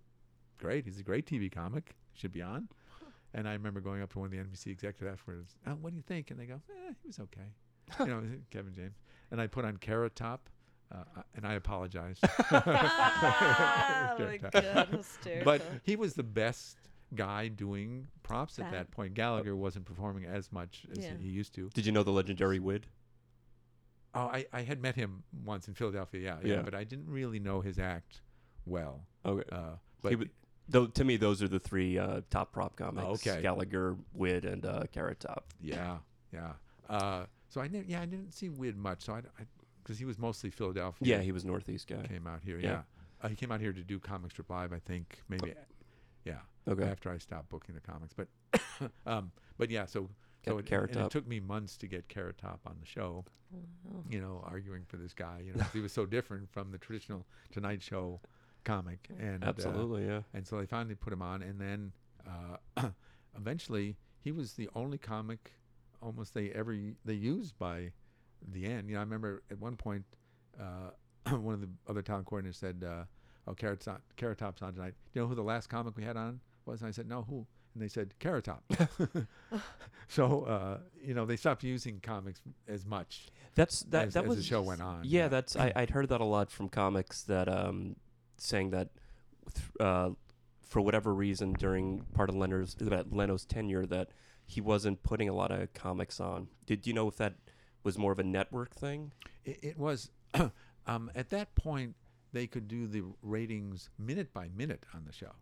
C: "Great, he's a great TV comic. Should be on." And I remember going up to one of the NBC executives afterwards. Oh, what do you think? And they go, "Eh, he was okay." [LAUGHS] you know, Kevin James. And I put on Carrot Top, uh, uh, and I apologize.
D: oh [LAUGHS] [LAUGHS] my god,
C: but he was the best guy doing props at
D: That-
C: that point. Gallagher wasn't performing as much as
D: Yeah.
C: he used to.
A: Did you know the legendary Wid?
C: Oh, I, I had met him once in Philadelphia, yeah, yeah,
A: Yeah.
C: but I didn't really know his act well.
A: Okay.
C: Uh, but
A: He would- Though to me, those are the three uh, top prop comics:
C: Oh, okay.
A: Gallagher, Wid, and uh, Carrot Top.
C: yeah, yeah. Uh, so I didn't, yeah, I didn't see Wid much. So I, because he was mostly Philadelphia.
A: Yeah, he was Northeast guy.
C: came out here.
A: Yeah.
C: Yeah, Uh, he came out here to do Comic Strip Live. I think maybe, yeah,
A: Okay.
C: after I stopped booking the comics. But, [COUGHS] um, but yeah, so so
A: Got
C: it, and it took me months to get Carrot Top on the show. You know, arguing for this guy. You know, 'cause he was so different from the traditional Tonight Show comic. And uh,
A: Absolutely, yeah.
C: and so they finally put him on, and then uh, [COUGHS] eventually he was the only comic almost they ever they used by the end. You know, I remember at one point uh, [COUGHS] one of the other town coordinators said, uh, "Oh, Carrot Top, Carrot Top's on tonight. Do you know who the last comic we had on was?" And I said, "No, who?" And they said, "Carrot Top." [LAUGHS] [LAUGHS] so uh, you know, they stopped using comics as much
A: That's that.
C: as,
A: that
C: as
A: was
C: the show went on.
A: Yeah, that's I, I'd heard that a lot from comics that um, saying that uh, for whatever reason during part of Leno's that Leno's tenure that he wasn't putting a lot of comics on. Did you know if that was more of a network thing?
C: It, it was [COUGHS] um, at that point they could do the ratings minute by minute on the show,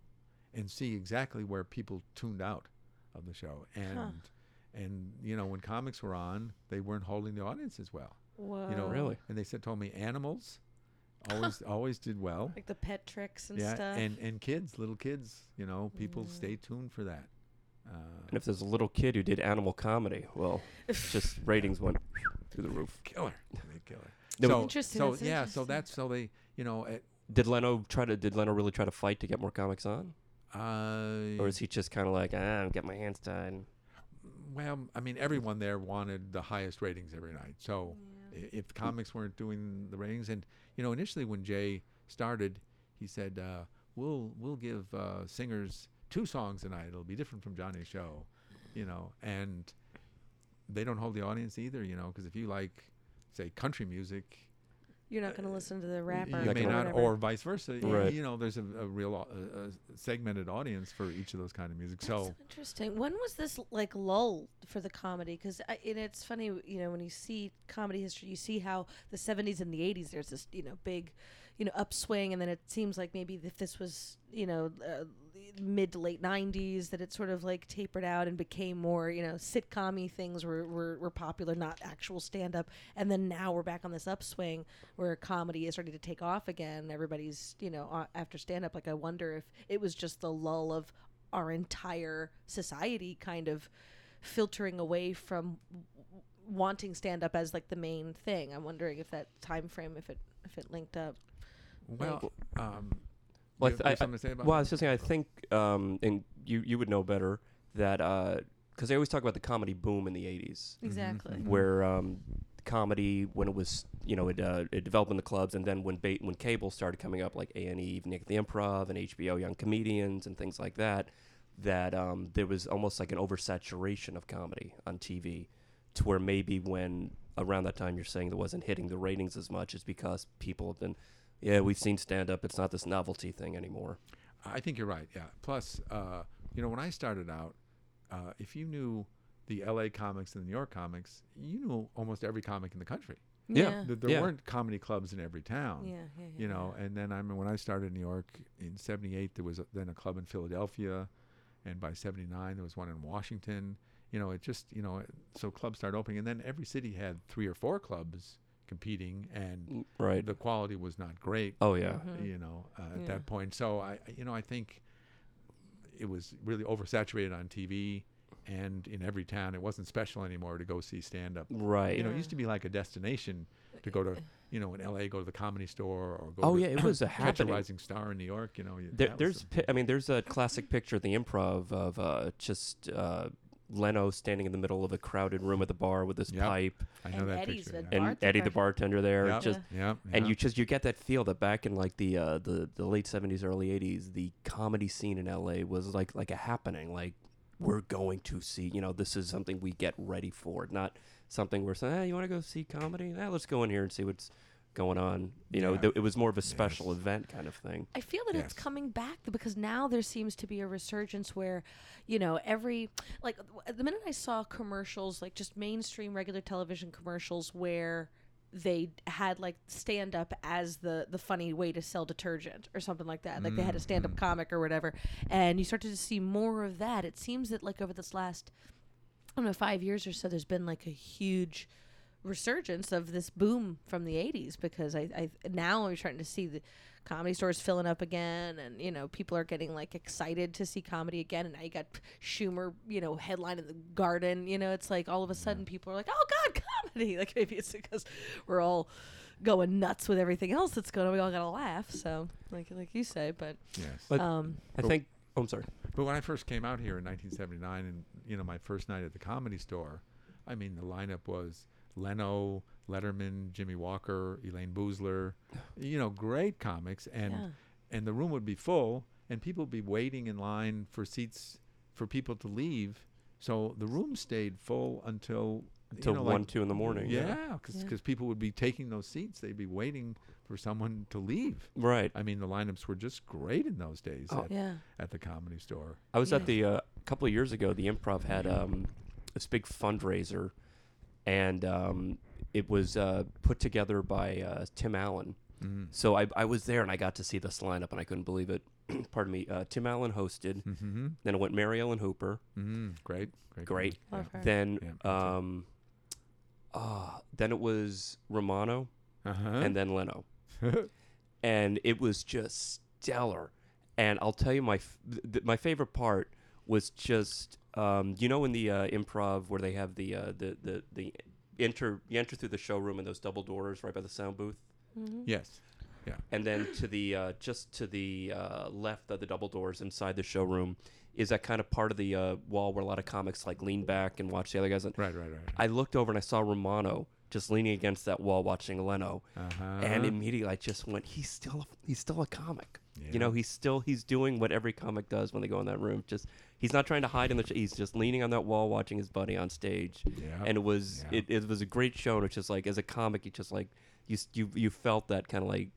C: and see exactly where people tuned out of the show. And and you know when comics were on, they weren't holding the audience as well.
D: Whoa.
C: You know,
A: Really?
C: And they said told me animals always [LAUGHS] always did well.
D: Like the pet tricks and
C: yeah,
D: stuff.
C: and and kids, little kids, you know, people
D: Mm.
C: stay tuned for that. Uh,
A: And if there's a little kid who did animal comedy, well, [LAUGHS] just ratings went through the roof.
C: killer, they killer.
A: No,
C: so,
D: Interesting,
C: So
D: that's
C: yeah, so that's so they, you know, at,
A: Did Leno try to? Did Leno really try to fight to get more comics on,
C: uh,
A: or is he just kind of like, ah, I'm get my hands tied?
C: Well, I mean, everyone there wanted the highest ratings every night. So i if comics weren't doing the ratings, and you know, initially when Jay started, he said, uh, "We'll we'll give uh, singers two songs a night. It'll be different from Johnny's show," you know, and they don't hold the audience either, you know, because if you like, say, country music,
D: You're not going to listen to the rapper.
C: you
A: Not
C: may
A: gonna-
C: not,
D: whatever.
C: or vice versa. Y-
A: Right.
C: You know, there's a, a real au- a, a segmented audience for each of those kind of music.
D: That's
C: So
D: so interesting. When was this like lull for the comedy? Because and it's funny, you know, when you see comedy history, you see how the '70s and the '80s there's this, you know, big, you know, upswing, and then it seems like maybe if this was, you know, uh, mid to late '90s, that it sort of like tapered out and became more, you know, sitcom things were, were were popular, not actual stand up, and then now we're back on this upswing where comedy is starting to take off again. Everybody's, you know, after stand up. Like I wonder if it was just the lull of our entire society kind of filtering away from w- w- wanting stand up as like the main thing. I'm wondering if that time frame if it if it linked up.
C: well, um,
A: Well, I
C: you
A: th-
C: have
A: I-
C: something to say about
A: Well, I was just saying, I think, um, and you you would know better that because they always talk about the comedy boom in the '80s,
D: Exactly.
C: mhm.
A: where um, comedy when it was you know it, uh, it developed in the clubs, and then when ba- when cable started coming up, like A and E, Evening at the Improv, and HBO Young Comedians, and things like that, that um, there was almost like an oversaturation of comedy on TV, to where maybe when around that time you're saying that wasn't hitting the ratings as much is because people have been, yeah, we've seen stand up, it's not this novelty thing anymore.
C: I think you're right. Yeah. Plus, uh, you know, when I started out, uh, if you knew the L.A. comics and the New York comics, you knew almost every comic in the country.
A: Yeah.
C: Th- There
A: Yeah.
C: weren't comedy clubs in every town.
D: Yeah, yeah, yeah.
C: You know, and then I remember when I started in New York in '78, there was a, then a club in Philadelphia, and by '79 there was one in Washington. You know, it just you know, so clubs started opening, and then every city had three or four clubs competing, and
A: Right.
C: the quality was not great
A: Oh yeah.
D: Mhm.
C: you know, uh, at
D: Yeah.
C: that point. So I, you know, I think it was really oversaturated on TV and in every town. It wasn't special anymore to go see stand up.
A: Right.
C: You know, it used to be like a destination to go to, you know, in LA, go to the comedy store or go
A: Oh
C: to
A: yeah, it was a [COUGHS]
C: catch a
A: happening.
C: rising star in New York. You know,
A: There, there's,
C: the-
A: pi- I mean, there's a classic picture at the Improv of uh, just uh, Leno standing in the middle of a crowded room at the bar with his
C: Yep.
A: pipe,
C: I know
D: and
C: that
D: Eddie's
C: picture.
D: the
C: yeah.
A: and Eddie the bartender there,
C: Yep.
A: just
C: yeah,
A: and you just you get that feel that back in like the uh, the the late '70s, early '80s, the comedy scene in LA was like like a happening. Like we're going to see, you know, this is something we get ready for, not something we're saying, hey, you want to go see comedy? Eh, let's go in here and see what's going on. You know,
C: Yeah.
A: th- it was more of a special
C: Yes.
A: event kind of thing.
D: I feel that it's
C: Yes.
D: coming back because now there seems to be a resurgence where, you know, every like w- the minute I saw commercials, like just mainstream regular television commercials where they had like stand up as the the funny way to sell detergent or something like that. Like they had a stand up
C: Mhm.
D: comic or whatever. And you started to see more of that. It seems that like over this last I don't know, 5 years or so there's been like a huge resurgence of this boom from the 80s because I, I now I'm starting to see the comedy stores filling up again and you know people are getting like excited to see comedy again and I got Schumer you know headline in the garden you know it's like all of a sudden people are like oh god comedy [LAUGHS] like maybe it's because we're all going nuts with everything else that's going on we all gotta laugh so like like you say but
C: yes.
A: But-
D: um
A: I think. Oh, I'm sorry.
C: But when I first came out here in 1979, and you know, my first night at the comedy store, I mean, the lineup was Leno, Letterman, Jimmie Walker, Elayne Boosler. You know, great comics, and
D: Yeah.
C: and the room would be full, and people would be waiting in line for seats for people to leave. So the room stayed full until
A: Until
C: you know,
A: one,
C: like,
A: two in the morning.
C: Yeah, because
D: Yeah.
C: people would be taking those seats. They'd be waiting for someone to leave.
A: Right.
C: I mean, the lineups were just great in those days
A: Oh.
C: at,
D: Yeah.
C: at the comedy store.
A: I was
D: Yeah.
A: at the uh, a couple of years ago. The Improv had um, this big fundraiser, and um, it was uh, put together by uh, Tim Allen.
C: Mm.
A: So I, I was there and I got to see this lineup and I couldn't believe it. [CLEARS THROAT] Pardon me. Uh, Tim Allen hosted.
C: Mm-hmm.
A: Then it went Mary Ellen Hooper.
C: Mm. Great, great,
A: Great.
C: Yeah.
A: Then
C: Yeah,
A: um, uh, then it was Romano
C: Uh-huh.
A: and then Leno. [LAUGHS] and it was just stellar. And I'll tell you my f- th- th- my favorite part was just um, you know in the uh, improv where they have the uh, the the the enter you enter through the showroom and those double doors right by the sound booth,
D: Mhm.
C: yes. Yeah.
A: And then to the uh, just to the uh, left of the double doors inside the showroom is that kind of part of the uh, wall where a lot of comics like lean back and watch the other guys. And
C: Right, right, right.
A: I looked over and I saw Romano just leaning against that wall watching Leno
C: Uh-huh.
A: and immediately I just went, he's still he's still a comic.
C: Yeah.
A: You know, he's still he's doing what every comic does when they go in that room. Just he's not trying to hide in the. He's just leaning on that wall, watching his buddy on stage.
C: Yeah.
A: And it was
C: Yeah.
A: it, it was a great show. And it's just like as a comic, you just like you you you felt that kind of like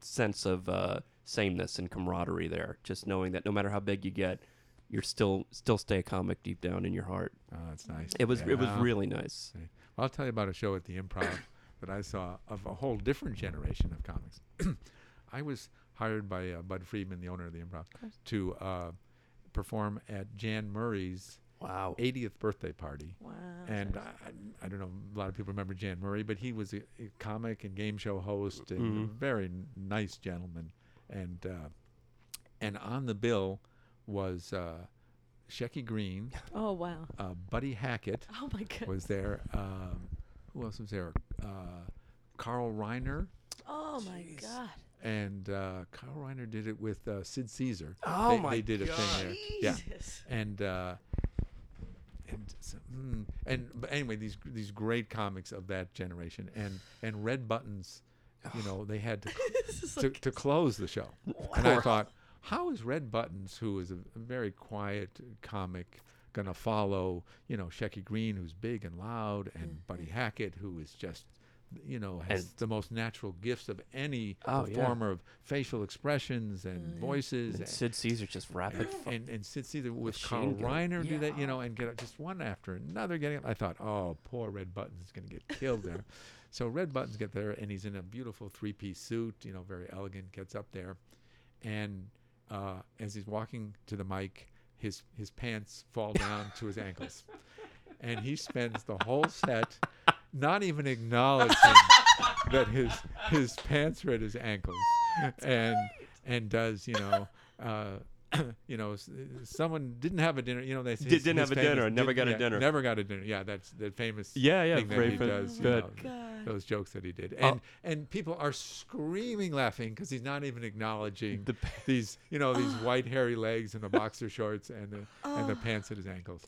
A: sense of uh, sameness and camaraderie there. Just knowing that no matter how big you get, you're still still stay a comic deep down in your heart.
C: oh, that's nice.
A: It was it was really nice.
C: Well, I'll tell you about a show at the Improv [COUGHS] that I saw of a whole different generation of comics. [COUGHS] I was hired by uh, Bud Friedman, the owner of the Improv,
D: course.
C: to uh, perform at Jan Murray's
A: Wow.
C: 80th birthday party.
D: Wow.
C: And I, I- I don't know, a lot of people remember Jan Murray, but he was a, a comic and game show host and a
A: Mhm.
C: very n- nice gentleman. And uh, and on the bill was uh, Shecky Greene, [LAUGHS]
D: oh wow.
C: uh, Buddy Hackett
D: Oh my god.
C: was there. Um, who else was there? Uh, Carl Reiner.
D: Oh my
A: Jeez.
D: god.
C: And uh, Carl Reiner did it with uh, Sid Caesar.
A: Oh
C: they,
A: my
C: they did a thing there. Yeah. And uh, and so, mm, and but anyway, these these great comics of that generation, and and Red Buttons, you know, they had to [LAUGHS] to,
D: like-
C: to close the show, and I thought, how is Red Buttons, who is a, a very quiet comic, gonna follow, you know, Shecky Greene, who's big and loud, and Buddy Hackett, who is just you know, has
A: And-
C: the most natural gifts of any
A: Oh, yeah.
C: performer of facial expressions and
D: yeah.
C: voices.
A: And
C: and-
A: Sid Caesar just rapid. fu-
C: and and Sid Caesar with Carl. Reiner do that, you know, and get just one after another getting. it. I thought, oh, poor Red Button's is going to get killed there. [LAUGHS] So Red Buttons get there, and he's in a beautiful three-piece suit, you know, very elegant. Gets up there, and uh, as he's walking to the mic, his his pants fall down to his ankles, and he spends the whole set not even acknowledging [LAUGHS] that his his pants are at his ankles, and and does you know. Uh, [CLEARS THROAT] you know, someone didn't have a dinner. You know, they his-
A: didn't
C: his
A: have a dinner, never got a dinner.
C: Never got a dinner. Yeah, that's the famous
A: Yeah, yeah,
C: thing that he does.
A: good.
C: know,
D: God.
C: those jokes that he did,
A: Oh.
C: and and people are screaming laughing because he's not even acknowledging
A: The-
C: these you know these [GASPS] white hairy legs and the boxer shorts and the and the
D: Oh.
C: pants at his ankles.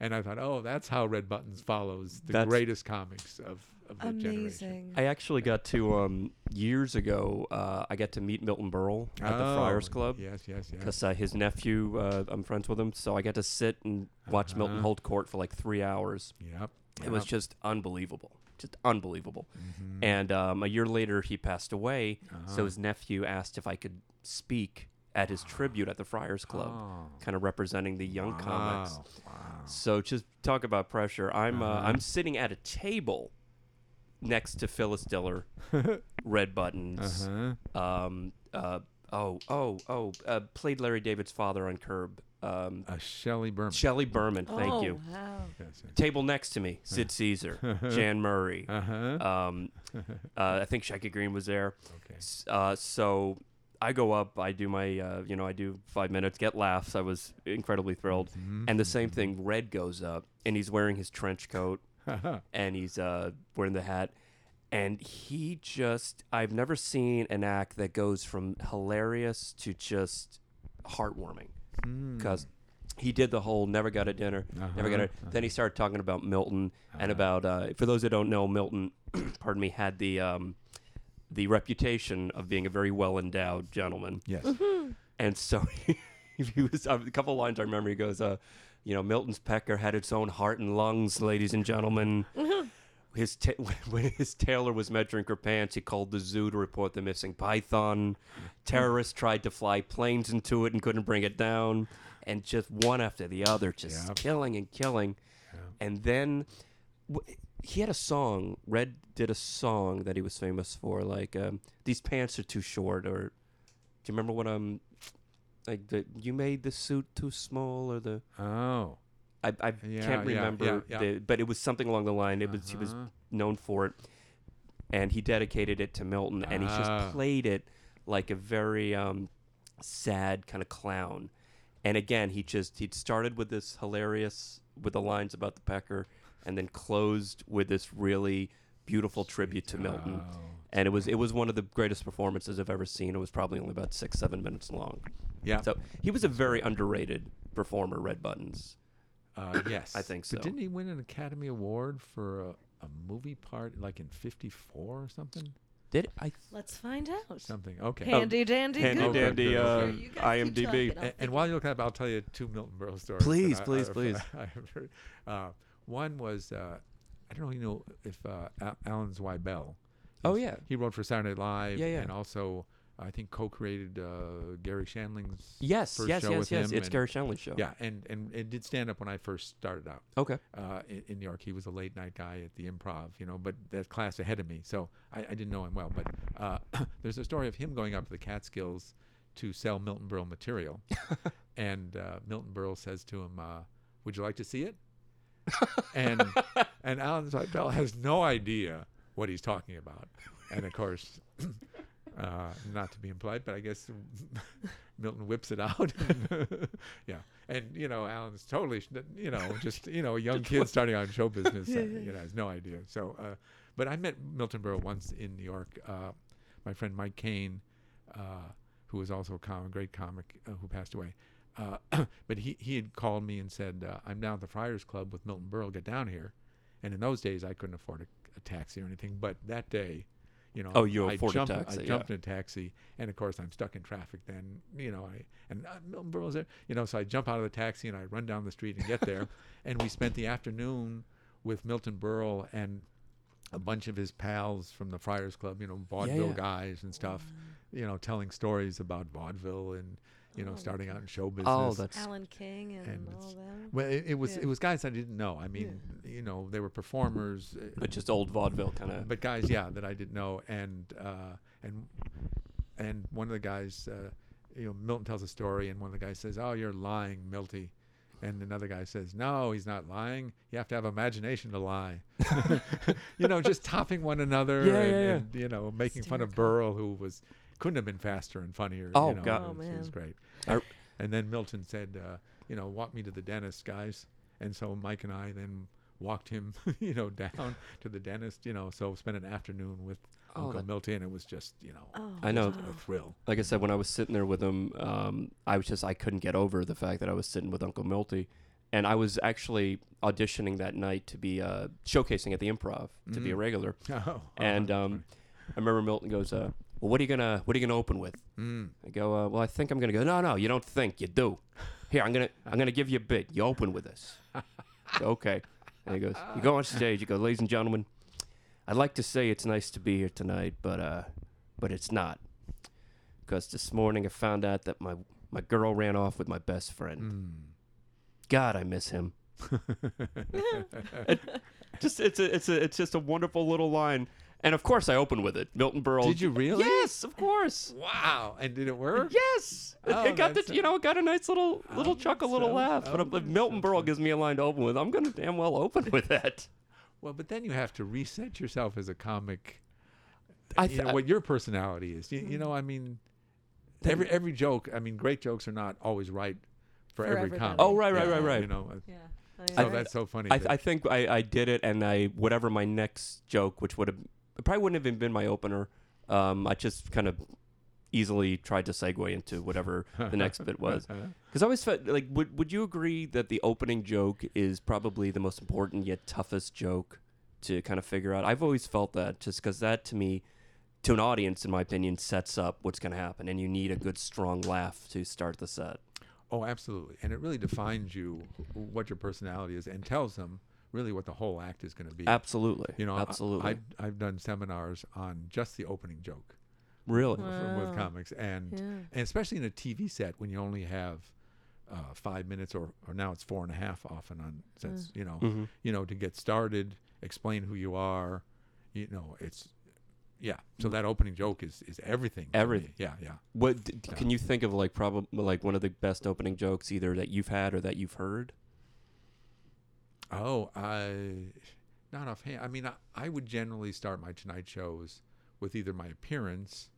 C: And I thought, oh, that's how Red Buttons follows the
A: That's-
C: greatest comics of, of the generation.
D: Amazing.
A: I actually got to um years ago. Uh, I got to meet Milton Berle at the Friars
C: Oh,
A: Club
C: Yes, yes, yes.
A: because uh, his nephew. Uh, I'm friends with him, so I got to sit and watch Milton
C: Uh-huh.
A: hold court for like three hours.
C: Yep.
A: It was just unbelievable, just unbelievable.
C: Mhm.
A: And um, a year later, he passed away.
C: Uh-huh.
A: So his nephew asked if I could speak at his tribute at the Friars Club,
C: Oh,
A: kind of representing the young comics.
C: wow, Wow.
A: So just talk about pressure. I'm uh,
C: Uh-huh.
A: I'm sitting at a table next to Phyllis Diller, [LAUGHS] Red Buttons.
C: Uh-huh.
A: Um, uh, oh oh oh, uh, played Larry David's father on Curb. Um,
C: Uh, Shelley Berman.
A: Shelley Berman. Thank
D: oh,
A: you.
D: Wow.
C: Yes, yes.
A: Table next to me, Sid Caesar, [LAUGHS] Jan Murray.
C: Uh-huh.
A: Um, [LAUGHS] uh, I think Shecky Greene was there.
C: okay.
A: Uh, so I go up, I do my, uh, you know, I do five minutes, get laughs. I was incredibly thrilled.
C: Mhm.
A: And the same thing, Red goes up, and he's wearing his trench coat,
C: Mm-hmm. [LAUGHS]
A: and he's uh, wearing the hat. And he just, I've never seen an act that goes from hilarious to just heartwarming.
C: Mm.
A: Because he did the whole never got a dinner, never got a.
C: Uh-huh,
A: Then he started talking about Milton and
C: Uh-huh.
A: about. Uh, for those that don't know, Milton, [CLEARS THROAT] pardon me, had the um, the reputation of being a very well endowed gentleman.
C: Yes.
A: And so [LAUGHS] he was a couple of lines I remember. He goes, uh, "You know, Milton's pecker had its own heart and lungs, ladies and gentlemen." His ta- [LAUGHS] when his tailor was measuring her pants, he called the zoo to report the missing python. Terrorists tried to fly planes into it and couldn't bring it down, and just one after the other, just
C: Yep.
A: killing and killing. And then w- he had a song. Red did a song that he was famous for, like um, "These pants are too short," or do you remember what um, like the you made the suit too small, or the
C: Oh.
A: I I
C: Yeah,
A: can't
C: yeah,
A: remember,
C: yeah.
A: The, but it was something along the line. It was he was
C: Uh-huh.
A: known for it, and he dedicated it to Milton, and he
C: Ah.
A: just played it like a very um, sad kind of clown. And again, he just he'd started with this hilarious with the lines about the pecker, and then closed with this really beautiful tribute to Milton.
C: Oh.
A: And it was it was one of the greatest performances I've ever seen. It was probably only about six seven minutes long.
C: Yeah.
A: So he was a very underrated performer. Red Buttons.
C: Uh, [COUGHS] yes,
A: I think so.
C: But didn't he win an Academy Award for a, a movie part, like in '54 or something?
A: Did I?
D: Let's find out.
C: Something. Okay.
D: Handy dandy.
A: Handy
D: Google.
A: dandy
C: Here,
A: uh,
D: you guys keep
A: IMDb.
C: And, and while you're looking up, I'll tell you two Milton Berle stories. that
A: Please,
C: I-
A: please,
C: I-
A: please. [LAUGHS]
C: I have heard. Uh, one was uh, I don't know, you know, if uh, Al- Alan Zweibel.
A: Oh, yeah.
C: He wrote for Saturday Night Live.
A: Yeah, yeah.
C: And also, I think co-created uh, Garry Shandling's
A: Yes,
C: first
A: yes,
C: show
A: yes,
C: with
A: yes.
C: him.
A: It's
C: and-
A: Garry Shandling's show.
C: Yeah, and and it did stand up when I first started out
A: Okay.
C: uh, in, in New York. He was a late night guy at the Improv, you know, but that class ahead of me, so I, I didn't know him well. But uh, [COUGHS] there's a story of him going up to the Catskills to sell Milton Berle material, [LAUGHS] and uh, Milton Berle says to him, uh, "Would you like to see it?" And and Alan Zweibel has no idea what he's talking about, and of course. [CLEARS THROAT] Uh, not to be implied, but I guess [LAUGHS] Milton whips it out. [LAUGHS] yeah, and you know, Alan's totally, you know, just you know, a young kid starting out in show business, [LAUGHS] uh, you know, has no idea. So, uh, but I met Milton Berle once in New York. Uh, my friend Mike Kane, uh, who was also a com- great comic uh, who passed away. Uh, [CLEARS THROAT] but he, he had called me and said, uh, I'm down at the Friars Club with Milton Berle. Get down here. And in those days, I couldn't afford a, a taxi or anything. But that day, you know,
A: Oh, you
C: I
A: afforded
C: jumped,
A: taxi,
C: I
A: yeah.
C: jumped in a taxi, and of course I'm stuck in traffic. Then you know, I and uh, Milton Berle's there, you know, so I jump out of the taxi and I run down the street and get there, [LAUGHS] and we spent the afternoon with Milton Berle and a bunch of his pals from the Friars Club, you know, vaudeville
A: yeah.
C: guys and stuff, you know, telling stories about vaudeville and you know,
D: Oh,
C: starting out in show business.
A: Oh, that's
D: Alan King and,
C: And
D: all
C: it's-
D: that.
C: well, it, it was
D: Yeah.
C: it was guys I didn't know. I mean, you know, they were performers, uh,
A: but just old vaudeville kind of.
C: but guys, yeah, that I didn't know, and uh, and and one of the guys, uh, you know, Milton tells a story, and one of the guys says, "Oh, you're lying, Milty," and another guy says, "No, he's not lying. You have to have imagination to lie." [LAUGHS] [LAUGHS] you know, just topping one another,
A: Yeah,
C: and,
A: yeah, yeah.
C: and you know, making fun of Berle, who was couldn't have been faster and funnier.
A: Oh,
C: you know,
A: God.
C: it
D: Oh,
C: was, it was great.
A: I-
C: and then Milton said, uh, "You know, walk me to the dentist, guys." And so Mike and I then walked him, [LAUGHS] you know, down to the dentist, you know, so spent an afternoon with
A: Oh,
C: Uncle
A: that-
C: Milty, and it was just, you know,
D: Oh,
A: I know.
C: just a thrill.
A: like I said, when I was sitting there with him, um, I was just I couldn't get over the fact that I was sitting with Uncle Milty, and I was actually auditioning that night to be uh, showcasing at the Improv to be a
C: Mhm.
A: regular. [LAUGHS]
C: Oh,
A: And um, I remember Milton goes, uh, "Well, what are you gonna what are you gonna open with?"
C: mm.
A: I go, uh, "Well, I think I'm gonna go." No, no, you don't think, you do. Here, I'm gonna I'm gonna give you a bit. You open with this. [LAUGHS] Go, okay. And he goes, "You go on stage. You go, ladies and gentlemen, I'd like to say it's nice to be here tonight, but uh, but it's not, because this morning I found out that my my girl ran off with my best friend.
C: Mm.
A: God, I miss him. [LAUGHS] Just it's a it's a it's just a wonderful little line." And of course, I open with it. Milton Berle.
C: Did you really?
A: Yes, of course.
C: Wow! And did it work?
A: Yes, It-
C: Oh,
A: it got the
C: that's-
A: you know it got a nice little little
C: Oh,
A: chuckle,
C: that's
A: little
C: so-
A: laugh. But
C: oh,
A: if- if Milton
C: so
A: Berle
C: funny.
A: gives me a line to open with, I'm gonna damn well open with that.
C: Well, but then you have to reset yourself as a comic.
A: I
C: you know what your personality is. You, you know, I mean, every every joke. I mean, great jokes are not always right for,
D: For
C: every
D: everybody.
C: comic.
A: Oh, right, right,
C: Yeah,
A: right, right.
C: You know, uh,
D: Yeah.
C: so
D: I-
C: that's so funny.
A: I,
C: that-
A: I think I, I did it, and I whatever my next joke, which would have it probably wouldn't have even been my opener. Um, I just kind of easily tried to segue into whatever the next bit was. [LAUGHS] Because I always felt like, would would you agree that the opening joke is probably the most important yet toughest joke to kind of figure out? I've always felt that, just because that to me, to an audience, in my opinion, sets up what's going to happen, and you need a good strong laugh to start the set.
C: Oh, absolutely. And it really defines you, what your personality is, and tells them really what the whole act is going to be.
A: Absolutely,
C: You know,
A: absolutely,
C: I've, I've done seminars on just the opening joke
A: really.
C: from- with
D: Wow.
C: comics, and
D: Yeah.
C: and especially in a TV set when you only have uh, five minutes, or, or now it's four and a half often on sets. You know,
A: Mhm.
C: you know, to get started, explain who you are. You know, it's yeah. So that opening joke is is everything. to me.
A: Everything.
C: Yeah, yeah.
A: What d- d- can you think of like probably like one of the best opening jokes either that you've had or that you've heard?
C: Oh, I not offhand. I mean, I, I would generally start my Tonight shows with either my appearance,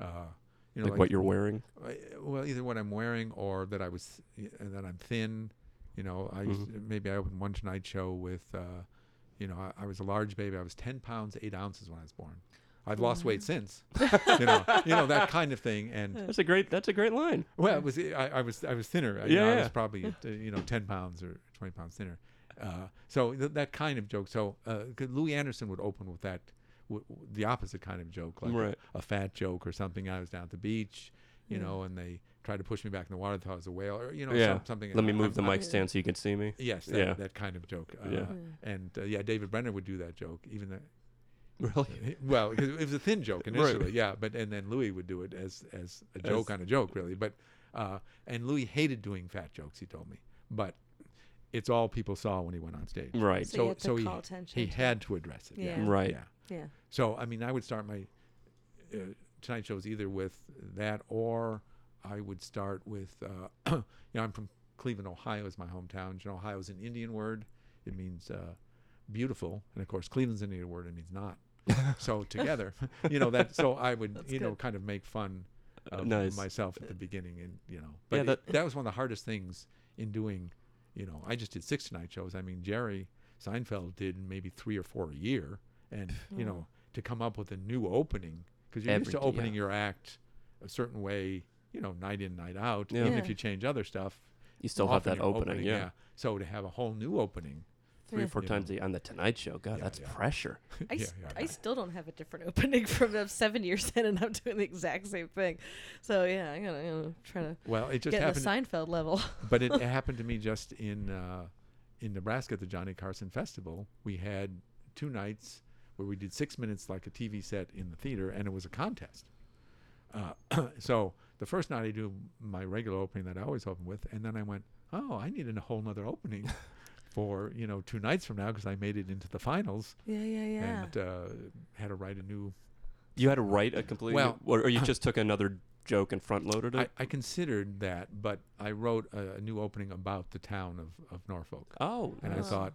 C: uh, you know,
A: like, what you're wearing?
C: uh, well, either what I'm wearing or that I was y- uh, that I'm thin. You know, I used
A: Mm-hmm.
C: maybe I opened one Tonight show with, uh, you know, I, I was a large baby. I was ten pounds eight ounces when I was born. I've lost weight since. you know, you know that kind of thing. And [LAUGHS]
A: That's a great. That's a great line.
C: well, it was I, I was I was thinner. You
A: Yeah,
C: know, I was probably uh, you know ten pounds or twenty pounds thinner. Uh, so th- that kind of joke. So uh, 'cause Louie Anderson would open with that, w- w- the opposite kind of joke, like a-
A: Right.
C: a, fat joke or something. I was down at the beach, you
D: Yeah.
C: know, and they tried to push me back in the water. Thought I was a whale, or you know,
A: Yeah.
C: some, something.
A: Let me move the
C: I'm-
A: mic
C: I'm-
A: stand so you can see me.
C: Yes, that,
A: Yeah.
C: that kind of joke. Uh,
A: Yeah.
C: And uh, yeah, David Brenner would do that joke, even though [LAUGHS]
A: Really?
C: well, 'cause it was a thin joke initially, yeah. But and then Louie would do it as as a joke
A: As-
C: on a joke, really. But uh, and Louie hated doing fat jokes. He told me, but it's all people saw when he went on stage.
A: Right.
D: So you had
C: so he he had to address it. Yeah.
D: Yeah.
A: Right.
C: Yeah.
D: Yeah.
C: So I mean, I would start my uh, tonight shows either with that or I would start with uh, [CLEARS THROAT] you know I'm from Cleveland, Ohio is my hometown. You know, Ohio is an Indian word. It means uh, beautiful, and of course, Cleveland's an Indian word. It means not. [LAUGHS] so together, [LAUGHS] you know that. So I would
D: That's
C: you know kind of make fun of
A: Nice.
C: myself at the beginning, and you know,
A: Yeah,
C: but it-
A: that-
C: that was one of the hardest things in doing. You know, I just did six tonight shows. I mean, Jerry Seinfeld did maybe three or four a year, and you
D: Wow.
C: know, to come up with a new opening because you're used to opening
A: yeah.
C: your act a certain way, you know, night in, night out.
A: Yeah.
C: Even
D: Yeah.
C: if you change other stuff,
A: You still have that
C: you're
A: opening, yeah.
C: So to have a whole new opening,
A: Three or four
C: You
A: times a- on the Tonight Show. God,
C: Yeah,
A: that's
C: yeah.
A: pressure. [LAUGHS]
D: I,
C: Yeah, yeah,
D: I still don't have a different [LAUGHS] opening from the seven years [LAUGHS] in, and I'm doing the exact same thing. So yeah, I gotta, you know, try to
C: well, it just
D: get
C: happened.
D: the Seinfeld level.
C: but it, it happened to me just in uh, in Nebraska at the Johnny Carson Festival. We had two nights where we did six minutes like a TV set in the theater, and it was a contest. Uh, [COUGHS] so the first night I do my regular opening that I always open with, and then I went, oh, I need a whole nother opening for you know two nights from now because I made it into the finals
D: yeah, yeah, yeah.
C: and uh, had to write a new.
A: You had to write a completely,
C: Well-
A: or, [LAUGHS] or you [LAUGHS] just took another joke and front loaded it.
C: I, I considered that, but I wrote a, a new opening about the town of, of Norfolk.
A: oh,
C: And I
D: Oh.
C: thought,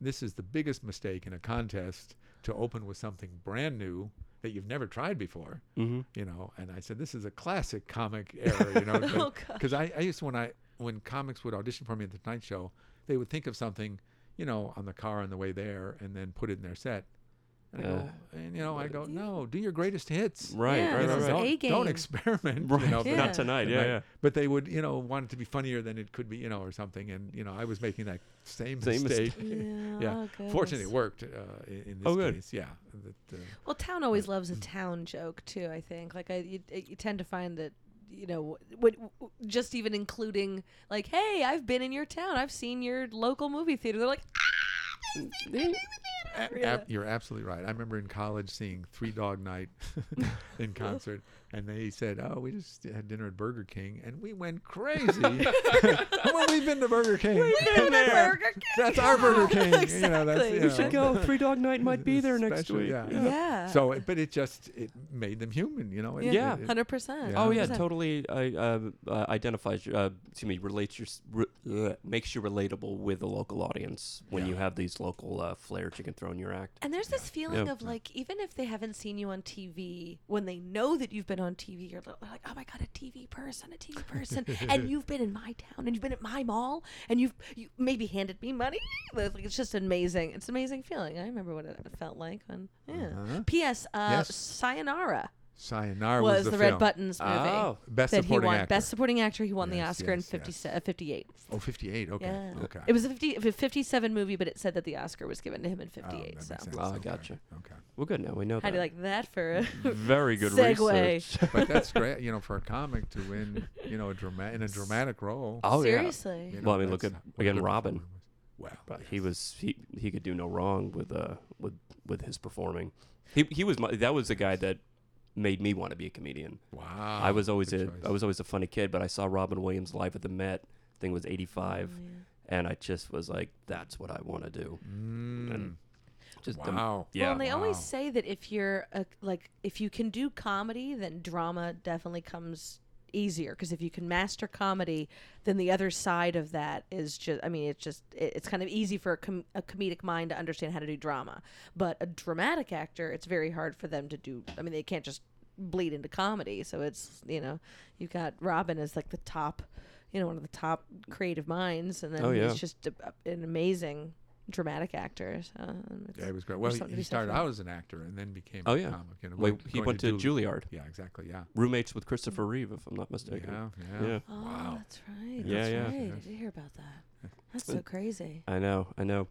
C: this is the biggest mistake in a contest to open with something brand new that you've never tried before,
A: mm-hmm.
C: you know. And I said, this is a classic comic [LAUGHS] error, you know.
D: Oh.
C: Because I, I used to, when I when comics would audition for me at the Tonight Show, they would think of something, you know, on the car on the way there, and then put it in their set. And I
A: Uh,
C: go, and you know, I go, no, do your greatest hits.
A: Right,
D: Yeah,
A: right,
D: this
C: know,
D: is
A: right, right.
C: don't,
D: A
C: don't experiment.
A: Right,
C: You know,
D: Yeah.
A: not tonight. Yeah, yeah.
C: But they would, you know, want it to be funnier than it could be, you know, or something. And you know, I was making that same,
A: Same
C: mistake.
A: mistake.
D: yeah. [LAUGHS]
C: Yeah.
D: oh,
C: Fortunately, it worked uh, in, in this
A: Oh, good.
C: case. Yeah. That, uh,
D: Well, town always loves a town joke too. I think. Like I, you, you tend to find that you know, what, just even including like, hey, I've been in your town. I've seen your local movie theater. They're like, ah, mm,
C: a-
D: Really?
C: ab- you're absolutely right. I remember in college seeing Three Dog Night [LAUGHS] in [LAUGHS] concert, and they said, "Oh, we just had dinner at Burger King, and we went crazy." [LAUGHS] well, we've been to Burger King.
D: We've "Been to Burger King."
C: That's our Burger [LAUGHS] King. You know, that's,
D: Exactly.
C: you
D: We
C: know.
A: should go. Three Dog Night might be there next
C: Special,
A: week.
C: yeah.
D: Yeah.
C: So, it- but it just it made them human. You know. It-
A: Yeah.
C: it- it-
D: Hundred percent.
A: Oh yeah,
D: 100%.
A: totally. Uh, uh, uh, identifies. Uh, excuse me. Relates your. Re, uh, makes you relatable with the local audience when you have these local uh, flares you can throw in your act.
D: And there's this feeling
A: Yeah.
D: of like, even if they haven't seen you on TV, when they know that you've been on TV, you're like, oh my god, a TV person, a TV person, and [LAUGHS] you've been in my town, and you've been at my mall, and you've you maybe handed me money. Like, it's just amazing. It's an amazing feeling. I remember what it felt like when. Yeah.
C: Uh-huh.
D: P.S. Uh,
C: Yes.
D: Sayonara.
C: Sayonara
D: was,
C: was,
D: the,
C: the,
D: Red
C: film.
D: Buttons movie.
A: Oh,
C: Best
D: that he
C: supporting
D: won
C: actor.
D: best supporting actor. He won the
C: Yes,
D: Oscar in
C: yes,
D: 50,
C: yes.
D: uh, 58.
C: Oh, 58. Okay.
D: Yeah.
C: Okay.
D: It was a 50, a 57 movie, but it said that the Oscar was given to him in
C: Oh,
D: 58.
C: that
D: so
C: makes sense.
A: Ah,
C: okay.
A: gotcha.
C: Okay.
A: well, good. Now we know
D: how
A: that.
D: do you like that for a [LAUGHS]
A: Very good
D: Segue.
A: research. [LAUGHS]
C: But that's great, you know, for a comic to win, you know, a drama- in a dramatic role.
A: oh yeah.
D: seriously?
C: you
A: Well, I mean, look at- again, Robin.
C: performer was. Well,
A: But he was he he could do no wrong with uh with with his performing. He he was my, that was the guy that made me want to be a comedian.
C: Wow.
A: I was always
C: good
A: a
C: choice.
A: I was always a funny kid, but I saw Robin Williams live at the Met. I think it was '85,
D: Oh, yeah.
A: and I just was like, that's what I want to do.
C: Mm.
A: And just
C: wow.
A: yeah.
D: Well, and they always say that if you're a, like if you can do comedy, then drama definitely comes easier because if you can master comedy, then the other side of that is just I mean it's just it, it's kind of easy for a, com- a comedic mind to understand how to do drama. But a dramatic actor, it's very hard for them to do I mean they can't just bleed into comedy. So it's, you know, you've got Robin as like the top, you know, one of the top creative minds and then
A: Oh, yeah.
D: he's just a, an amazing dramatic actor. So um,
C: Yeah, he was great. Well, he, he started
D: for
C: out as an actor and then became
A: Oh,
C: a
A: yeah.
C: comic. And
A: Well,
C: went-
A: he went to
C: do-
A: Juilliard,
C: Yeah, exactly. Yeah.
A: roommates with Christopher Reeve, if I'm not mistaken.
C: Yeah. Yeah.
A: Yeah.
D: Oh,
C: Wow.
D: that's right.
A: Yeah,
D: that's
A: yeah.
D: right.
C: Yes.
D: I did hear about that. That's so crazy.
A: I know, I know.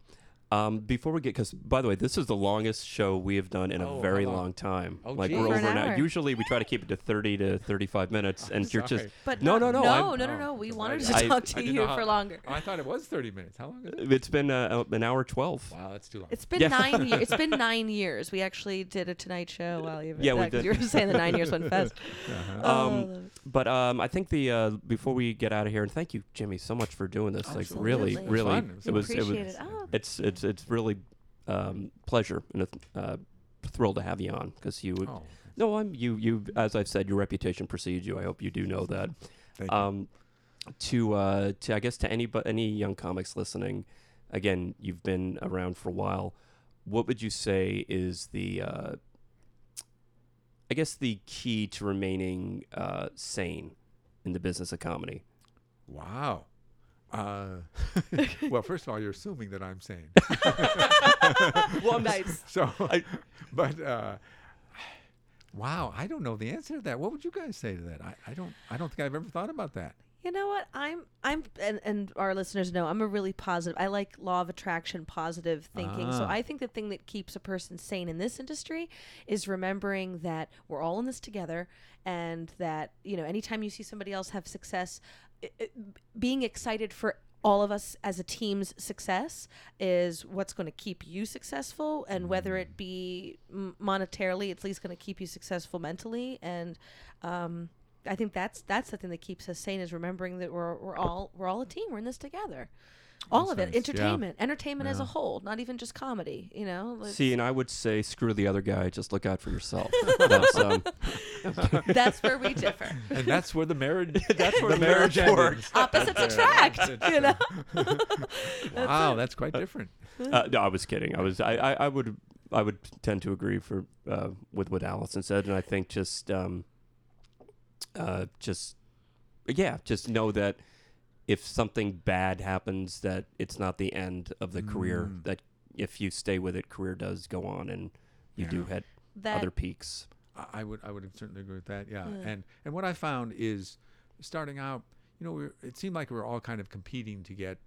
A: Um, before we get, because by the way, this is the longest show we have done in
C: Oh,
A: a
C: how
A: very
C: long?
A: long time.
C: Oh,
A: like
C: geez.
A: we're
D: Over
A: over
D: an
A: an hour.
D: hour.
A: Usually we try to keep it to thirty to thirty-five minutes, [LAUGHS] and you're just
D: But
A: No,
D: not-
A: no, no,
D: no,
A: I'm-
D: no, no,
C: Oh,
D: no. We wanted to
A: I-
D: talk
C: I
D: to
C: didn't
D: you
C: know how-
D: for longer.
C: Oh, I thought it was 30 minutes. How long is it?
A: it's been uh, an hour twelve.
C: Wow, that's too long.
D: It's been
A: Yeah.
D: nine years. It's been [LAUGHS] nine years. We actually did a Tonight Show while you.
A: Yeah, we
D: that- 'cause
A: did.
D: You were saying the nine years went [LAUGHS] fast.
C: Uh-huh.
A: Um, But um, I think the uh, before we get out of here, and thank you, Jimmy, so much for doing this. Like really,
D: Absolutely.
A: really,
C: Fun. It
A: it was, it was,
D: Appreciate it. Oh,
A: it's, it's, it's really um, pleasure and a th- uh, thrill to have you on because you would.
C: Oh,
A: No, I'm you. You, as I've said, your reputation precedes you. I hope you do know that. [LAUGHS]
C: thank you.
A: Um, to uh, to I guess to any but any young comics listening, again, you've been around for a while. What would you say is the uh, I guess the key to remaining uh, sane in the business of comedy?
C: Wow. Uh, [LAUGHS] well, first of all, you're assuming that I'm sane. [LAUGHS]
A: well,
D: nice. [LAUGHS]
C: so,
A: I-
C: but uh, wow, I don't know the answer to that. What would you guys say to that? I, I don't. I don't think I've ever thought about that.
D: You know what? I'm I'm and, and our listeners know I'm a really positive. I like law of attraction, positive thinking. So
C: Ah.
D: I think the thing that keeps a person sane in this industry is remembering that we're all in this together and that, you know, anytime you see somebody else have success, i i being excited for all of us as a team's success is what's going to keep you successful and whether it be monetarily it's at least going to keep you successful mentally and um, I think that's that's the thing that keeps us sane is remembering that we're we're all we're all a team. We're in this together. All
C: That's
D: of it,
C: nice. Yeah.
D: entertainment, entertainment as a whole, not even just comedy. You know, Like,
A: See, and I would say screw the other guy. Just look out for yourself. That's, um, [LAUGHS]
D: that's where we differ.
C: And that's where the marriage. [LAUGHS]
A: that's where
C: the marriage
A: ended.
C: works.
D: Opposites attract. You know, [LAUGHS]
C: wow, that's quite different.
A: Uh, no, I was kidding. I was. I, I, I would. I would tend to agree for uh, with what Allison said, and I think just, um, uh, just, yeah, just know that if something bad happens, that it's not the end of the career.
C: Mm.
A: That if you stay with it, career does go on, and you do
C: Yeah.
A: hit
D: that
A: other peaks.
C: I- I would I would certainly agree with that. Yeah,
D: Yeah.
C: and and what I found is starting out, you know, we were, it seemed like we were all kind of competing to get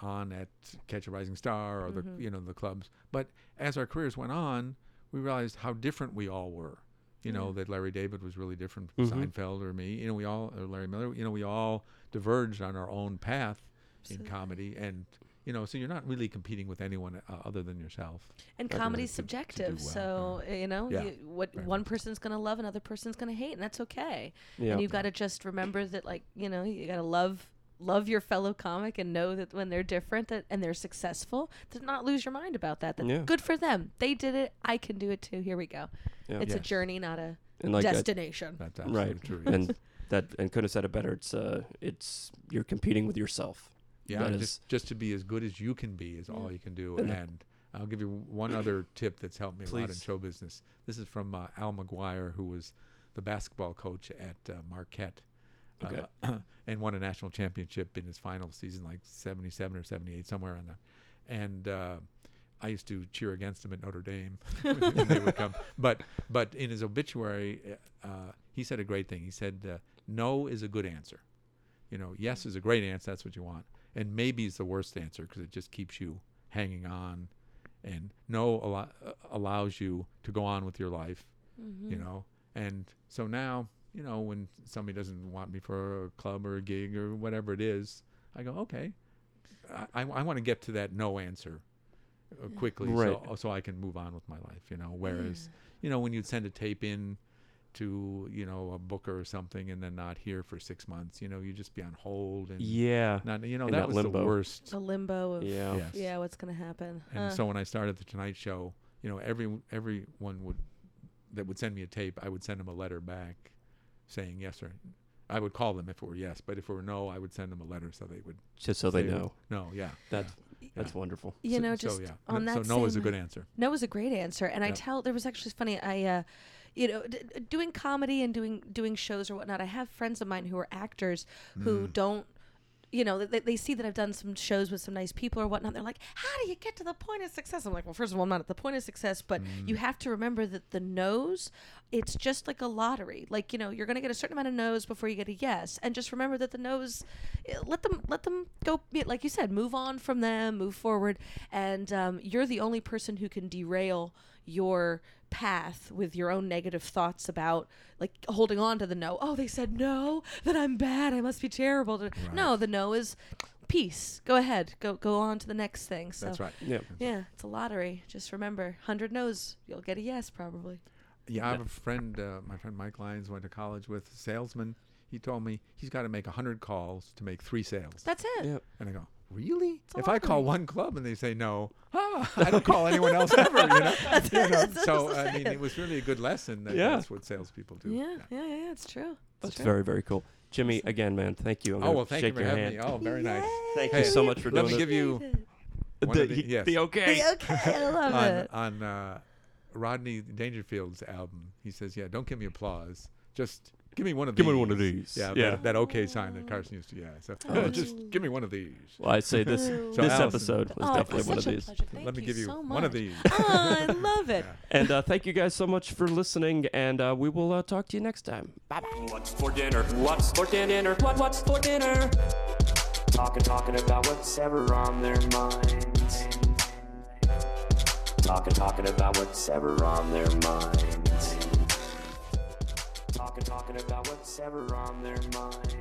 C: on at Catch a Rising Star or the you know the clubs. But as our careers went on, we realized how different we all were. You know that Larry David was really different from
A: Mhm.
C: Seinfeld or me. You know, we all or Larry Miller. You know, we all diverged on our own path in comedy, and you know, so you're not really competing with anyone uh, other than yourself.
D: and
C: Right,
D: comedy's
C: to- to
D: subjective.
C: well,
D: so you know,
C: Yeah,
D: you, what
C: very
D: one
C: much.
D: person's gonna love, another person's gonna hate, and that's okay.
A: Yeah.
D: And you've got to just remember that, like you know, you got to love love your fellow comic and know that when they're different that and they're successful, to not lose your mind about that. That
A: Yeah.
D: good for them. They did it. I can do it too. Here we go.
A: Yeah.
D: It's a journey, not a
A: and like that,
D: destination.
C: That's
A: right,
C: true.
A: and that and couldn't have said it better. It's uh, it's you're competing with yourself.
C: Yeah,
A: That
C: just
A: is-
C: just to be as good as you can be is all you can do.
A: And-
C: And I'll give you one other [COUGHS] tip that's helped me a lot in show business. This is from uh, Al McGuire, who was the basketball coach at uh, Marquette,
A: Okay.
C: uh, [CLEARS THROAT] and won a national championship in his final season, like '77 or '78, somewhere on that. And uh, I used to cheer against him at Notre Dame [LAUGHS] when they would come. [LAUGHS] But but in his obituary, uh, he said a great thing. He said, uh, "No is a good answer. You know, yes is a great answer. That's what you want, and maybe is the worst answer because it just keeps you hanging on, and no uh, allows you to go on with your life.
D: Mm-hmm.
C: You know, and so now." You know, when somebody doesn't want me for a club or a gig or whatever it is, I go, okay, I, I want to get to that no answer uh, quickly
A: Right.
C: so, so I can move on with my life, you know. Whereas, you know, when you'd send a tape in to, you know, a booker or something and then not hear for six months, you know, you'd just be on hold and
A: Yeah.
C: not, you know,
A: In
C: that,
A: that
C: was
A: limbo.
C: the worst.
D: a limbo of
A: Yeah.
C: Yes.
D: yeah, what's gonna happen?
C: And
D: Huh.
C: so when I started the Tonight Show, you know, every everyone would that would send me a tape, I would send them a letter back saying yes or I would call them if it were yes, but if it were no, I would send them a letter so they would
A: Just so they
C: say
A: know.
C: no. Yeah,
A: That's that's wonderful.
D: you
C: so,
D: know,
C: so,
D: just
C: yeah.
D: on
C: No-
D: that
C: so no is a good answer.
D: No was a great answer, and I tell there was actually funny. I, uh, you know, d- d- doing comedy and doing doing shows or whatnot. I have friends of mine who are actors who
C: Mm.
D: don't. You know, they, they see that I've done some shows with some nice people or whatnot. They're like, "How do you get to the point of success?" I'm like, "Well, first of all, I'm not at the point of success, but you
C: Mm.
D: have to remember that the no's, it's just like a lottery. Like, you know, you're gonna get a certain amount of no's before you get a yes, and just remember that the no's, eh, let them let them go. Like you said, move on from them, move forward, and um, you're the only person who can derail your path with your own negative thoughts about like holding on to the no. Oh, they said no, that I'm bad. I must be terrible. No, the no is peace. Go ahead. Go go on to the next thing. So
C: That's right.
A: Yeah.
D: yeah, it's a lottery. Just remember, hundred no's, you'll get a yes probably.
C: Yeah, I have a friend, uh, my friend Mike Lyons went to college with, a salesman. He told me he's got to make 100 calls to make three sales.
D: That's it.
A: Yeah.
C: And I go, really?
D: It's a
C: If I call one club and they say no, ah, I don't call anyone else [LAUGHS] ever, you know? [LAUGHS] You know? So, I mean, it was really a good lesson that
A: Yeah.
C: that's what salespeople do.
D: Yeah, yeah, yeah, yeah, it's true. It's
A: That's
D: true.
A: very very cool. Jimmy, again, man, thank you. I'm
C: Oh, well, thank you
A: shake
C: for
A: your
C: having
A: hand.
C: me. Oh, very nice.
A: Thank
C: Hey,
A: you so much for
C: let
A: doing
C: me give you
A: the,
C: of the- yes.
A: the okay.
D: okay, I love [LAUGHS]
C: on,
D: it.
C: on uh, Rodney Dangerfield's album. He says, yeah, don't give me applause. Just give me one of these.
A: Give me one of these.
C: Yeah,
A: Yeah.
C: That, that okay sign that Carson used to, yeah. So
A: Oh. [LAUGHS]
C: just give me one of these.
A: Well, I'd say this
D: So
A: this
C: Allison-
A: episode was
D: oh,
A: definitely
D: it's
A: one of these.
D: pleasure. Thank
C: Let me
D: you
C: give you
D: so
C: one of these.
D: oh, I love it.
A: And uh, thank you guys so much for listening, and uh, we will uh, talk to you next time. Bye bye.
B: What's for dinner? What's for dinner? What, what's for dinner? Talking, talking about what's ever on their minds. Talking, talking about what's ever on their minds. Talking, about what's ever on their minds.